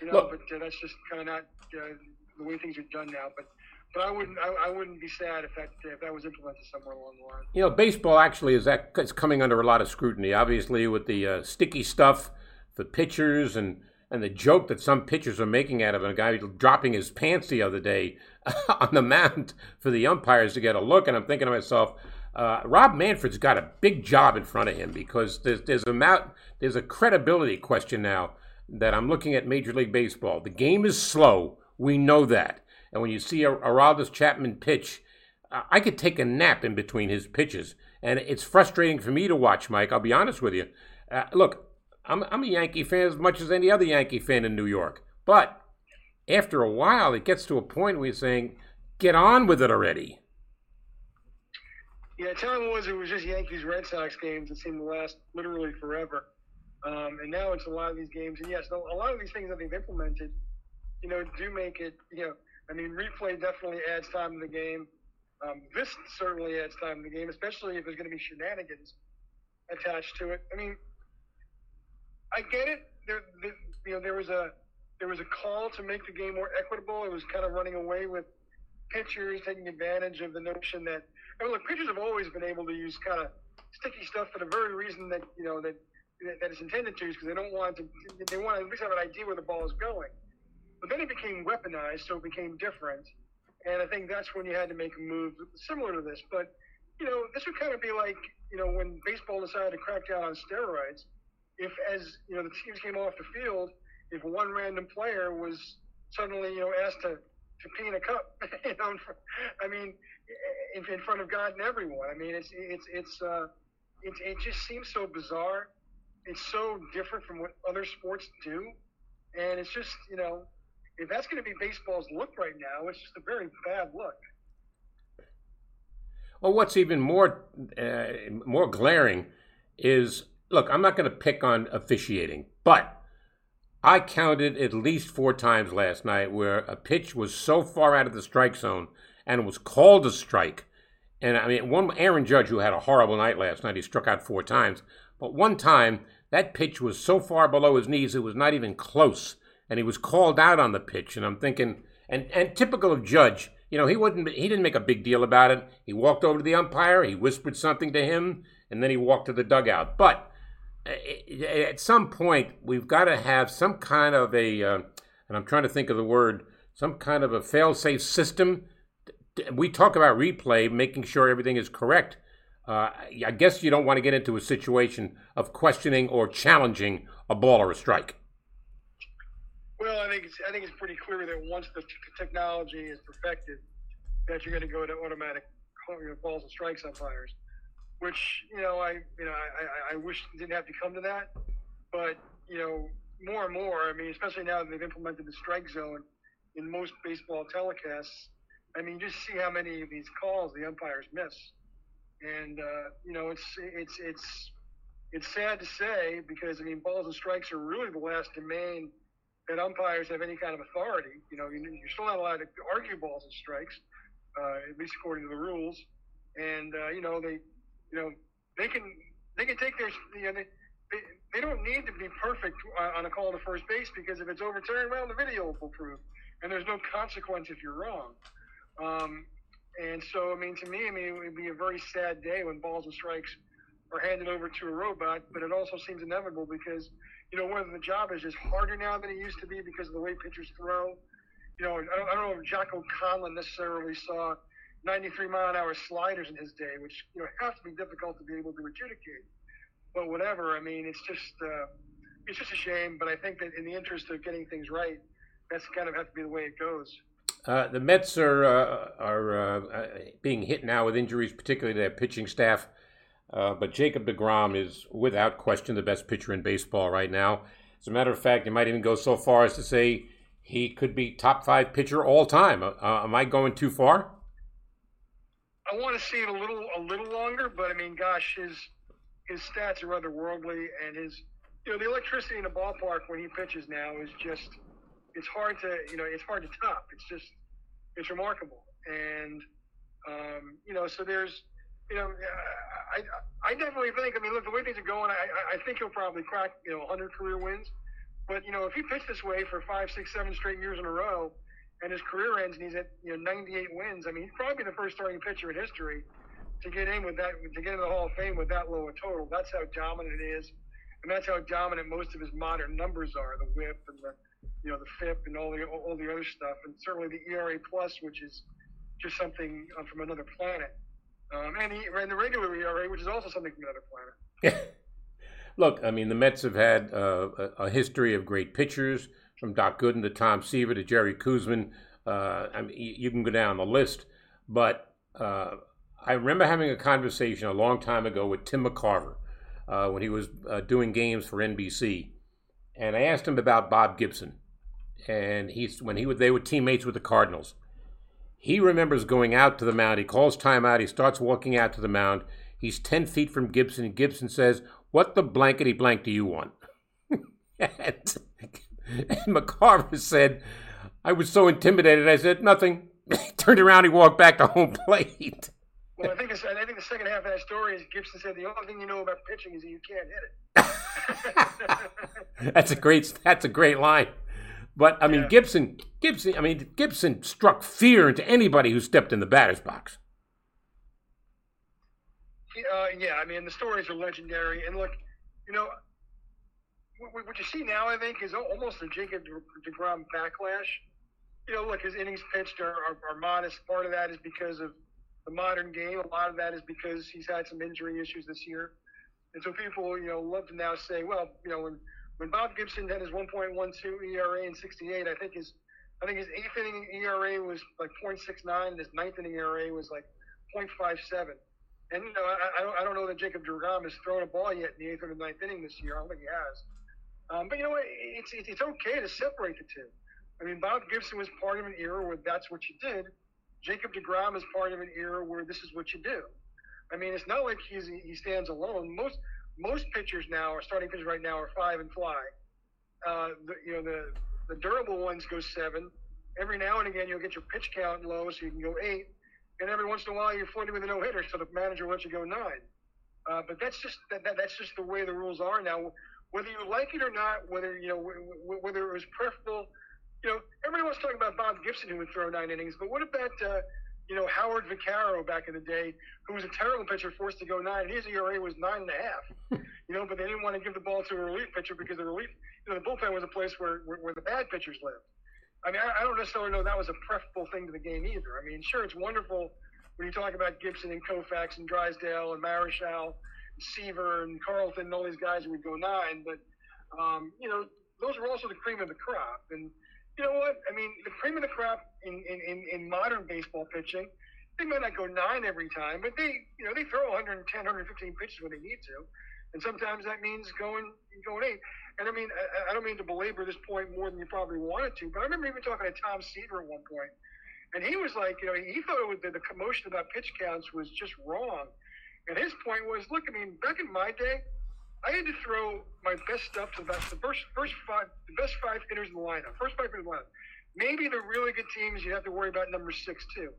You know, Look, but uh, that's just kind of not uh, the way things are done now. But but I wouldn't I, I, wouldn't be sad if that if that was implemented somewhere along the line. You know, baseball actually is that it's coming under a lot of scrutiny. Obviously, with the uh, sticky stuff, the pitchers, and and the joke that some pitchers are making out of it. A guy dropping his pants the other day [laughs] on the mound for the umpires to get a look, and I'm thinking to myself. Uh, Rob Manfred's got a big job in front of him because there's there's a mount, there's a credibility question now that I'm looking at Major League Baseball. The game is slow. We know that. And when you see a Aroldis Chapman pitch, I could take a nap in between his pitches. And it's frustrating for me to watch, Mike. I'll be honest with you. Uh, look, I'm, I'm a Yankee fan as much as any other Yankee fan in New York. But after a while, it gets to a point where you're saying, get on with it already. Yeah, time was it was just Yankees Red Sox games that seemed to last literally forever. Um, and now it's a lot of these games. And yes, a lot of these things that they've implemented, you know, do make it, you know, I mean, replay definitely adds time to the game. Um, this certainly adds time to the game, especially if there's going to be shenanigans attached to it. I mean, I get it. There, there, you know, there was a there was a call to make the game more equitable. It was kind of running away with pitchers taking advantage of the notion that I mean, look, pitchers have always been able to use kind of sticky stuff for the very reason that you know that that it's intended to, because they don't want to. They want to at least have an idea where the ball is going. But then it became weaponized, so it became different. And I think that's when you had to make a move similar to this. But you know, this would kind of be like you know when baseball decided to crack down on steroids. If as you know the teams came off the field, if one random player was suddenly you know asked to to pee in a cup, [laughs] you know, I mean, in, in front of God and everyone. I mean, it's it's it's uh, it, it just seems so bizarre it's so different from what other sports do, and it's just you know, if that's going to be baseball's look right now, it's just a very bad look. Well, what's even more uh, more glaring is look. I'm not going to pick on officiating, but I counted at least four times last night where a pitch was so far out of the strike zone and was called a strike. And I mean, one Aaron Judge, who had a horrible night last night, he struck out four times. But one time, that pitch was so far below his knees, it was not even close. And he was called out on the pitch. And I'm thinking, and, and typical of Judge, you know, he wouldn't, he didn't make a big deal about it. He walked over to the umpire, he whispered something to him, and then he walked to the dugout. But at some point, we've got to have some kind of a, uh, and I'm trying to think of the word, some kind of a fail-safe system. We talk about replay, making sure everything is correct uh, I guess you don't want to get into a situation of questioning or challenging a ball or a strike. Well, I think it's, I think it's pretty clear that once the technology is perfected, that you're going to go to automatic balls and strikes umpires, which you know I you know I, I, wish didn't have to come to that, but you know more and more. I mean, especially now that they've implemented the strike zone in most baseball telecasts. I mean, just see how many of these calls the umpires miss and uh, you know it's it's it's it's sad to say because I mean balls and strikes are really the last domain that umpires have any kind of authority. You know, you're still not allowed to argue balls and strikes, uh, at least according to the rules. And uh, you know they, you know, they can they can take their you know they, they, they don't need to be perfect on a call to first base because if it's overturned, well, the video will prove, and there's no consequence if you're wrong. Um, and so, I mean, to me, I mean, it would be a very sad day when balls and strikes are handed over to a robot, but it also seems inevitable because, you know, whether the job is just harder now than it used to be because of the way pitchers throw. You know, I don't, I don't know if Jocko Conlan necessarily saw 93 mile an hour sliders in his day, which, you know, have to be difficult to be able to adjudicate. But whatever, I mean, it's just, uh, it's just a shame, but I think that in the interest of getting things right, that's kind of have to be the way it goes. Uh, the Mets are uh, are uh, uh, being hit now with injuries, particularly their pitching staff. Uh, but Jacob DeGrom is without question the best pitcher in baseball right now. As a matter of fact, you might even go so far as to say he could be top five pitcher all time. Am I going too far? I want to see it a little a little longer, but I mean, gosh, his his stats are otherworldly, and his you know the electricity in the ballpark when he pitches now is just it's hard to you know it's hard to top. It's just it's remarkable, and um, you know so there's you know I I definitely think I mean look the way things are going I I think he'll probably crack you know 100 career wins, but you know if he pitched this way for five six seven straight years in a row and his career ends and he's at you know 98 wins. I mean, he's probably the first starting pitcher in history to get in with that to get into the Hall of Fame with that low a total. That's how dominant it is, and that's how dominant most of his modern numbers are: the WHIP and the you know the FIP and all the all the other stuff, and certainly the ERA plus, which is just something uh, from another planet, um, and, he, the regular ERA, which is also something from another planet. Yeah. [laughs] Look, I mean, the Mets have had uh, a, a history of great pitchers from Doc Gooden to Tom Seaver to Jerry Koosman. Uh, I mean, you can go down the list, but uh, I remember having a conversation a long time ago with Tim McCarver uh, when he was uh, doing games for NBC, and I asked him about Bob Gibson, and he's when he would they were teammates with the Cardinals. He remembers going out to the mound. He calls timeout. He starts walking out to the mound. He's ten feet from Gibson, and Gibson says, "What the blankety blank do you want?" [laughs] [laughs] and McCarver said, I was so intimidated, I said, nothing. [laughs] He turned around, he walked back to home plate. Well, I think, this, I think the second half of that story is Gibson said the only thing you know about pitching is that you can't hit it. [laughs] that's a great that's a great line. But I mean yeah. Gibson Gibson I mean Gibson struck fear into anybody who stepped in the batter's box. Uh, yeah, I mean the stories are legendary, and look, you know, what you see now, I think, is almost a Jacob DeGrom backlash. You know, look, his innings pitched are, are, are, modest. Part of that is because of the modern game. A lot of that is because he's had some injury issues this year. And so people, you know, love to now say, well, you know, when, when Bob Gibson had his 1.12 ERA in 68, I think his I think his eighth inning ERA was like 0.69, and his ninth inning ERA was like 0.57. And you know, I, I don't I don't know that Jacob DeGrom has thrown a ball yet in the eighth or the ninth inning this year. I don't think he has. Um, but you know what? It's, it's, okay to separate the two. I mean, Bob Gibson was part of an era where that's what you did. Jacob DeGrom is part of an era where this is what you do. I mean, it's not like he's he stands alone. Most most pitchers now are starting pitchers right now are five and fly. Uh, the, you know, the the durable ones go seven. Every now and again, you'll get your pitch count low, so you can go eight. And every once in a while, you're flirting with a no hitter, so the manager lets you go nine. Uh, but that's just that, that, that's just the way the rules are now whether you like it or not, whether you know whether it was preferable. You know, everybody wants to talk about Bob Gibson who would throw nine innings, but what about uh, you know Howard Vaccaro back in the day, who was a terrible pitcher, forced to go nine. His ERA was nine and a half. [laughs] you know, but they didn't want to give the ball to a relief pitcher because the relief, you know, the bullpen was a place where where, where the bad pitchers lived. I mean, I, I don't necessarily know that was a preferable thing to the game either. I mean, sure, it's wonderful when you talk about Gibson and Koufax and Drysdale and Marichal Seaver and Carlton and all these guys would go nine, but um, you know those are also the cream of the crop. And you know what? I mean, the cream of the crop in, in, in, modern baseball pitching, they might not go nine every time, but they you know they throw 110, 115 pitches when they need to, and sometimes that means going going eight. And I mean, I, I don't mean to belabor this point more than you probably wanted to, but I remember even talking to Tom Seaver at one point, and he was like, you know, he thought it was, the, the commotion about pitch counts was just wrong and his point was, look, I mean, back in my day, I had to throw my best stuff to the best, the first, first five, the best five hitters in the lineup, first five hitters in the lineup. Maybe the really good teams, you have to worry about number six too.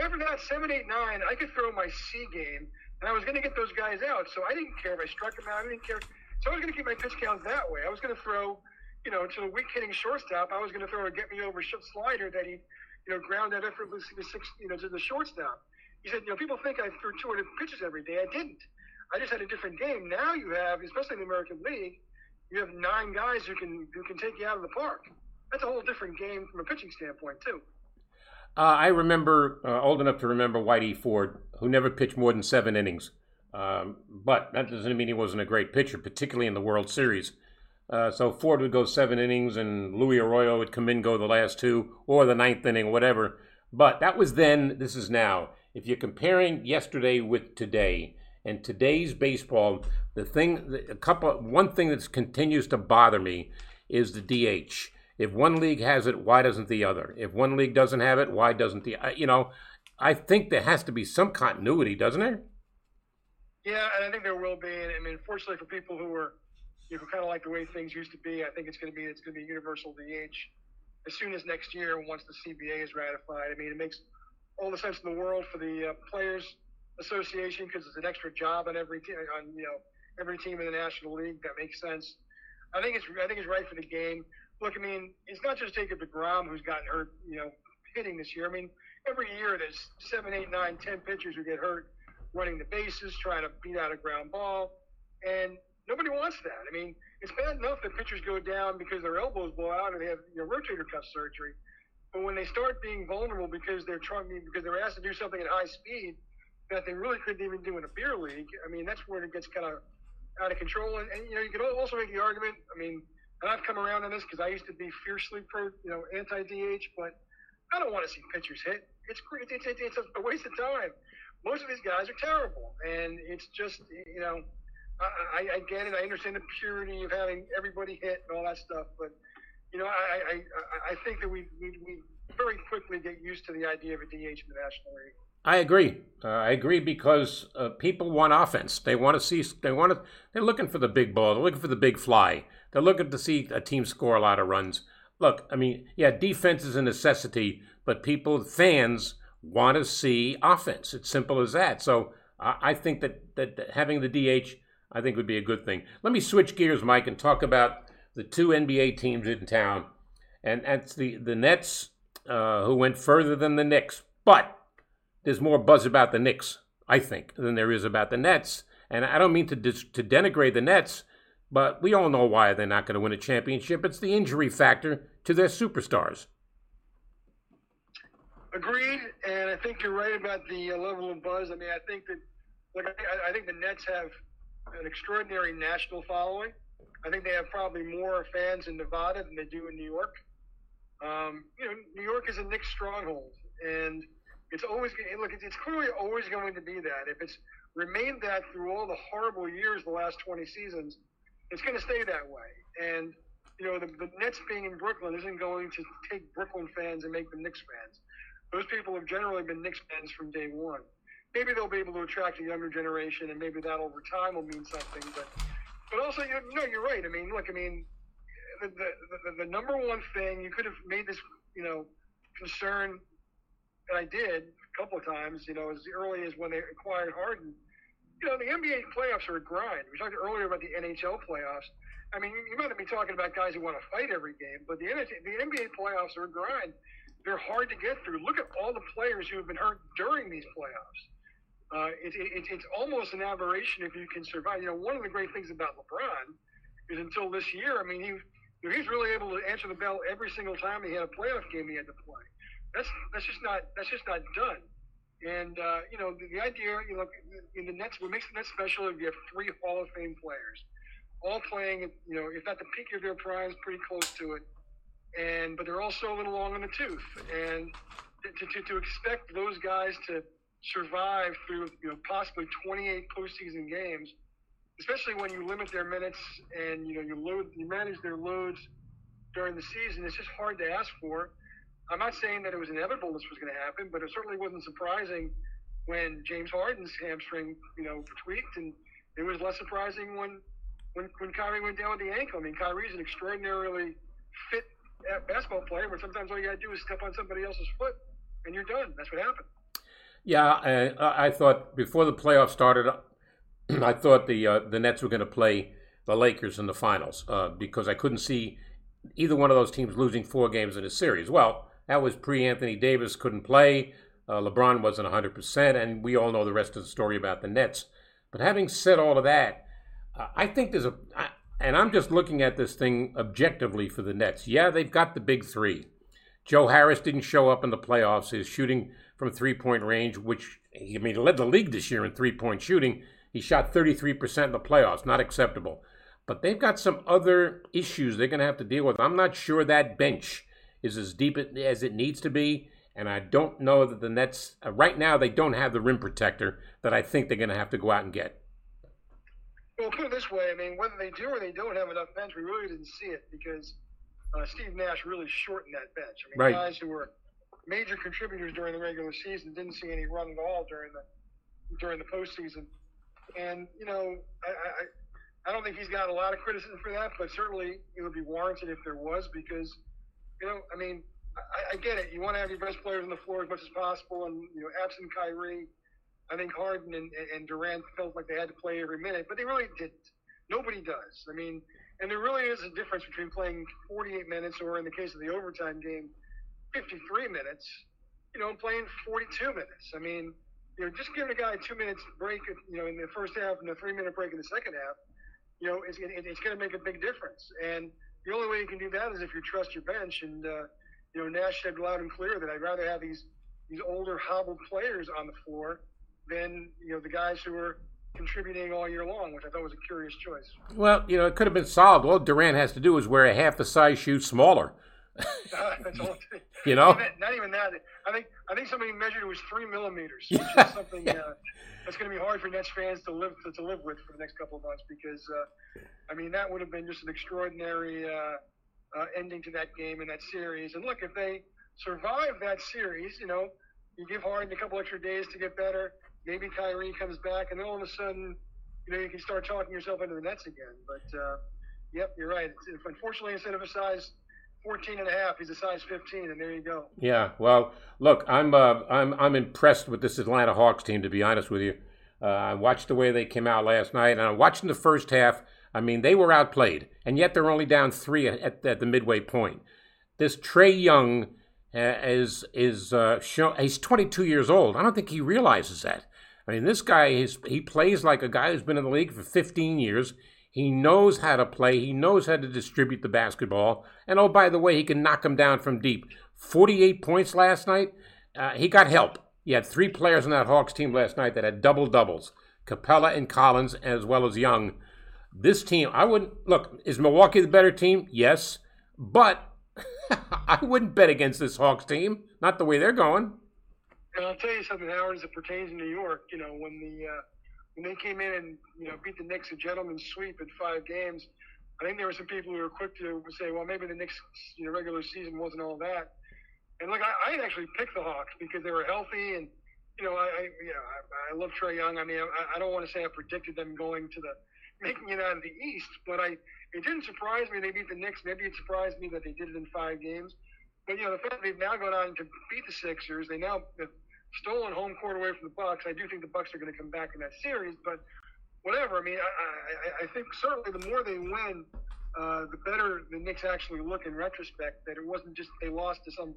After that, seven, eight, nine, I could throw my C game, and I was going to get those guys out. So I didn't care if I struck them out. I didn't care. So I was going to keep my pitch count that way. I was going to throw, you know, to the weak hitting shortstop. I was going to throw a get me over slider that he, you know, ground that effortlessly to six, you know, to the shortstop. He said, you know, people think I threw 200 pitches every day. I didn't. I just had a different game. Now you have, especially in the American League, you have nine guys who can who can take you out of the park. That's a whole different game from a pitching standpoint too. Uh, I remember uh, old enough to remember Whitey Ford, who never pitched more than seven innings. Um, but that doesn't mean he wasn't a great pitcher, particularly in the World Series. Uh, so Ford would go seven innings, and Luis Arroyo would come in, go the last two, or the ninth inning, whatever. But that was then. This is now if you're comparing yesterday with today and today's baseball, the thing, a couple, one thing that continues to bother me is the DH. If one league has it, why doesn't the other? If one league doesn't have it, why doesn't the you know? I think there has to be some continuity, doesn't there? Yeah, and I think there will be. And I mean, fortunately for people who are you know, kind of like the way things used to be, I think it's going to be it's going to be universal DH as soon as next year once the CBA is ratified. I mean, it makes all the sense in the world for the uh, players association because it's an extra job on every team on you know every team in the National League. That makes sense. I think it's I think it's right for the game. Look, I mean, it's not just Jacob Degrom who's gotten hurt, you know, hitting this year. I mean, every year there's seven, eight, nine, ten pitchers who get hurt running the bases, trying to beat out a ground ball, and nobody wants that. I mean, it's bad enough that pitchers go down because their elbows blow out or they have you know, rotator cuff surgery, but when they start being vulnerable because they're trying because they're asked to do something at high speed that they really couldn't even do in a beer league, I mean, that's where it gets kind of out of control. And, and you know, you could also make the argument. I mean, and I've come around on this because I used to be fiercely pro, you know, anti DH, but I don't want to see pitchers hit. It's. It's, it's, it's a waste of time. Most of these guys are terrible, and it's just you know, I, I get it. I understand the purity of having everybody hit and all that stuff, but you know, I I, I think that we, we we very quickly get used to the idea of a DH in the National League. I agree. Uh, I agree because uh, people want offense. They want to see. They want to. They're looking for the big ball. They're looking for the big fly. They're looking to see a team score a lot of runs. Look, I mean, yeah, defense is a necessity, but people, fans, want to see offense. It's simple as that. So I, I think that, that, that having the DH, I think would be a good thing. Let me switch gears, Mike, and talk about the two NBA teams in town, and that's the the Nets, uh, who went further than the Knicks, but there's more buzz about the Knicks, I think, than there is about the Nets. And I don't mean to dis- to denigrate the Nets, but we all know why they're not going to win a championship. It's the injury factor to their superstars. Agreed, and I think you're right about the uh, level of buzz. I mean, I think that, like, I, I think the Nets have an extraordinary national following. I think they have probably more fans in Nevada than they do in New York. Um, you know, New York is a Knicks stronghold, and it's always look. It's clearly always going to be that. If it's remained that through all the horrible years, the last 20 seasons, it's going to stay that way. And you know, the, the Nets being in Brooklyn isn't going to take Brooklyn fans and make them Knicks fans. Those people have generally been Knicks fans from day one. Maybe they'll be able to attract a younger generation, and maybe that over time will mean something. But, but also, you know, you're right. I mean, look, I mean, the, the, the, the number one thing you could have made this, you know, concern and I did a couple of times, you know, as early as when they acquired Harden. You know, the NBA playoffs are a grind. We talked earlier about the NHL playoffs. I mean, you might be talking about guys who want to fight every game, but the, the NBA playoffs are a grind. They're hard to get through. Look at all the players who have been hurt during these playoffs. Uh, it, it, it's almost an aberration if you can survive. You know, one of the great things about LeBron is until this year, I mean, he, you know, he's really able to answer the bell every single time he had a playoff game he had to play. That's that's just not that's just not done. And uh, you know the, the, idea, you know, in the Nets, what makes the Nets special is you have three Hall of Fame players, all playing, you know, if at the peak of their primes, pretty close to it. And but they're also a little long in the tooth, and to, to, to expect those guys to survive through you know possibly 28 postseason games, especially when you limit their minutes and you know you load you manage their loads during the season, it's just hard to ask for. I'm not saying that it was inevitable this was going to happen, but it certainly wasn't surprising when James Harden's hamstring, you know, tweaked, and it was less surprising when when when Kyrie went down with the ankle. I mean, Kyrie's an extraordinarily fit uh, basketball player, but sometimes all you got to do is step on somebody else's foot, and you're done. That's what happened. Yeah, I, I thought before the playoffs started, [clears throat] I thought the uh, the Nets were going to play the Lakers in the finals uh, because I couldn't see either one of those teams losing four games in a series. Well, that was pre Anthony Davis couldn't play. Uh, LeBron wasn't 100%, and we all know the rest of the story about the Nets. But having said all of that, uh, I think there's a, and I'm just looking at this thing objectively for the Nets. Yeah, they've got the big three. Joe Harris didn't show up in the playoffs. His shooting from three point range, which I mean, he led the league this year in three point shooting. He shot 33% in the playoffs, not acceptable. But they've got some other issues they're going to have to deal with. I'm not sure that bench is as deep as it needs to be. And I don't know that the Nets, uh, right now, they don't have the rim protector that I think they're going to have to go out and get. Well, put it this way I mean, whether they do or they don't have enough bench, we really didn't see it because uh, Steve Nash really shortened that bench. I mean, Right. guys who were major contributors during the regular season didn't see any run at all during the during the postseason. And you know, I, I I don't think he's got a lot of criticism for that, but certainly it would be warranted if there was because you know, I mean, I, I get it. You want to have your best players on the floor as much as possible, and you know, absent Kyrie, I think Harden and, and Durant felt like they had to play every minute, but they really didn't. Nobody does. I mean, and there really is a difference between playing 48 minutes or, in the case of the overtime game, 53 minutes, you know, and playing 42 minutes. I mean, you know, just giving a guy a two minutes break, you know, in the first half and a three minute break in the second half, you know, it's, it, it's going to make a big difference. And the only way you can do that is if you trust your bench. And, uh, you know, Nash said loud and clear that I'd rather have these, these older hobbled players on the floor than, you know, the guys who are contributing all year long, which I thought was a curious choice. Well, you know, it could have been solved. All Durant has to do is wear a half a size shoe smaller. You know? Not, not even that. I think I think somebody measured it was three millimeters, which is something uh, that's going to be hard for Nets fans to live to, to live with for the next couple of months because uh, I mean that would have been just an extraordinary uh, uh, ending to that game and that series. And look, if they survive that series, you know, you give Harden a couple extra days to get better. Maybe Kyrie comes back, and then all of a sudden, you know, you can start talking yourself into the Nets again. But uh, yep, you're right. It's, unfortunately, instead of a size 14 and a half, he's a size 15, and there you go. Yeah, well, look, I'm uh, I'm I'm impressed with this Atlanta Hawks team. To be honest with you, uh, I watched the way they came out last night, and I'm watching the first half. I mean, they were outplayed, and yet they're only down three at, at the midway point. This Trae Young uh, is is uh, show, he's 22 years old. I don't think he realizes that. I mean, this guy is he plays like a guy who's been in the league for 15 years. He knows how to play. He knows how to distribute the basketball. And oh, by the way, he can knock them down from deep. 48 points last night. Uh, he got help. He had three players on that Hawks team last night that had double doubles Capela and Collins, as well as Young. This team, I wouldn't look, is Milwaukee the better team? Yes. But [laughs] I wouldn't bet against this Hawks team. Not the way they're going. And I'll tell you something, Howard, as it pertains to New York. You know, when the uh, when they came in and you know beat the Knicks a gentleman's sweep in five games, I think there were some people who were quick to say, well, maybe the Knicks you know regular season wasn't all that. And look, I, I actually picked the Hawks because they were healthy and. You know, I, I you know I, I love Trae Young. I mean, I, I don't want to say I predicted them going to the making it out of the East, but I it didn't surprise me they beat the Knicks. Maybe it surprised me that they did it in five games. But you know, the fact that they've now gone on to beat the Sixers, they now stolen home court away from the Bucks. I do think the Bucks are going to come back in that series, but whatever. I mean, I, I, I think certainly the more they win, uh, the better the Knicks actually look in retrospect. That it wasn't just they lost to some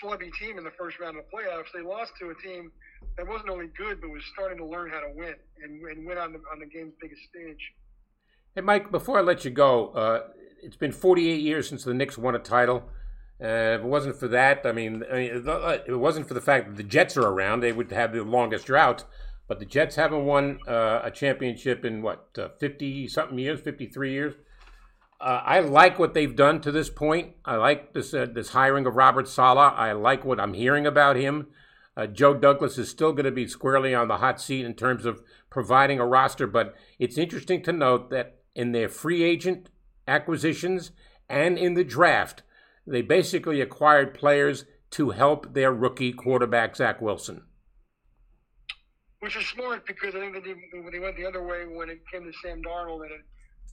schlubby team in the first round of the playoffs. They lost to a team that wasn't only good, but was starting to learn how to win and, and win on the on the game's biggest stage. Hey, Mike, before I let you go, uh, it's been 48 years since the Knicks won a title. Uh, if it wasn't for that, I mean, I mean, if it wasn't for the fact that the Jets are around, they would have the longest drought. But the Jets haven't won uh, a championship in what, 50 something years, 53 years? Uh, I like what they've done to this point. I like this uh, this hiring of Robert Saleh. I like what I'm hearing about him. Uh, Joe Douglas is still going to be squarely on the hot seat in terms of providing a roster, but it's interesting to note that in their free agent acquisitions and in the draft, they basically acquired players to help their rookie quarterback, Zach Wilson. Which is smart because I think that they, they went the other way when it came to Sam Darnold, and it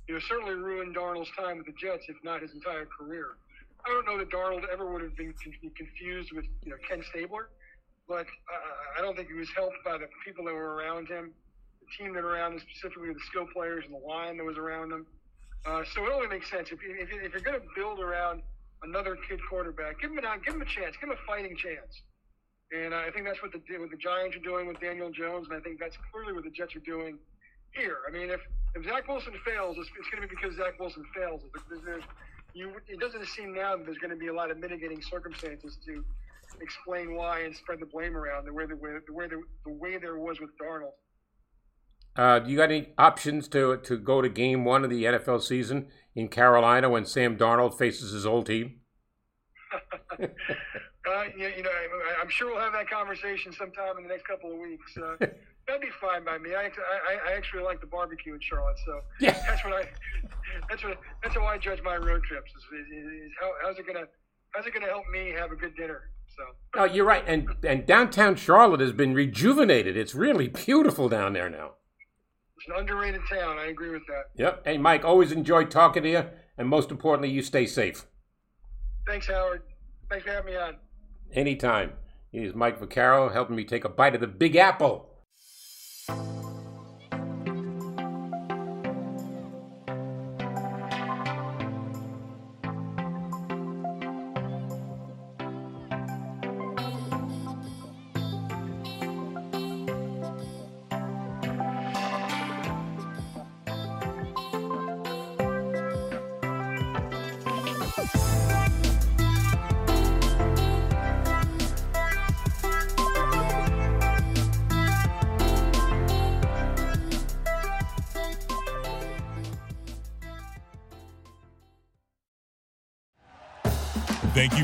you know, certainly ruined Darnold's time with the Jets, if not his entire career. I don't know that Darnold ever would have been confused with you know Ken Stabler, but uh, I don't think he was helped by the people that were around him, the team that were around him, specifically the skill players and the line that was around him. Uh, so it only makes sense if, if, if you're going to build around another kid quarterback, give him a give him a chance, give him a fighting chance. And I think that's what the what the Giants are doing with Daniel Jones, and I think that's clearly what the Jets are doing here. I mean, if if Zach Wilson fails, it's, it's going to be because Zach Wilson fails. There's, there's, you, it doesn't seem now that there's going to be a lot of mitigating circumstances to explain why and spread the blame around the way the way the way, the, the way there was with Darnold. Uh, you got any options to to go to Game One of the NFL season in Carolina when Sam Darnold faces his old team? [laughs] uh, you, you know, I, am sure we'll have that conversation sometime in the next couple of weeks. Uh, [laughs] that'd be fine by me. I, I, I actually like the barbecue in Charlotte, so [laughs] yeah. that's what I that's what that's how I judge my road trips. Is, is, is how, how's it gonna how's it gonna help me have a good dinner? So. Oh, you're right, and and downtown Charlotte has been rejuvenated. It's really beautiful down there now. It's an underrated town. I agree with that. Yep. Hey, Mike, always enjoy talking to you, and most importantly, you stay safe. Thanks, Howard. Thanks for having me on. Anytime. Here's Mike Vaccaro helping me take a bite of the Big Apple.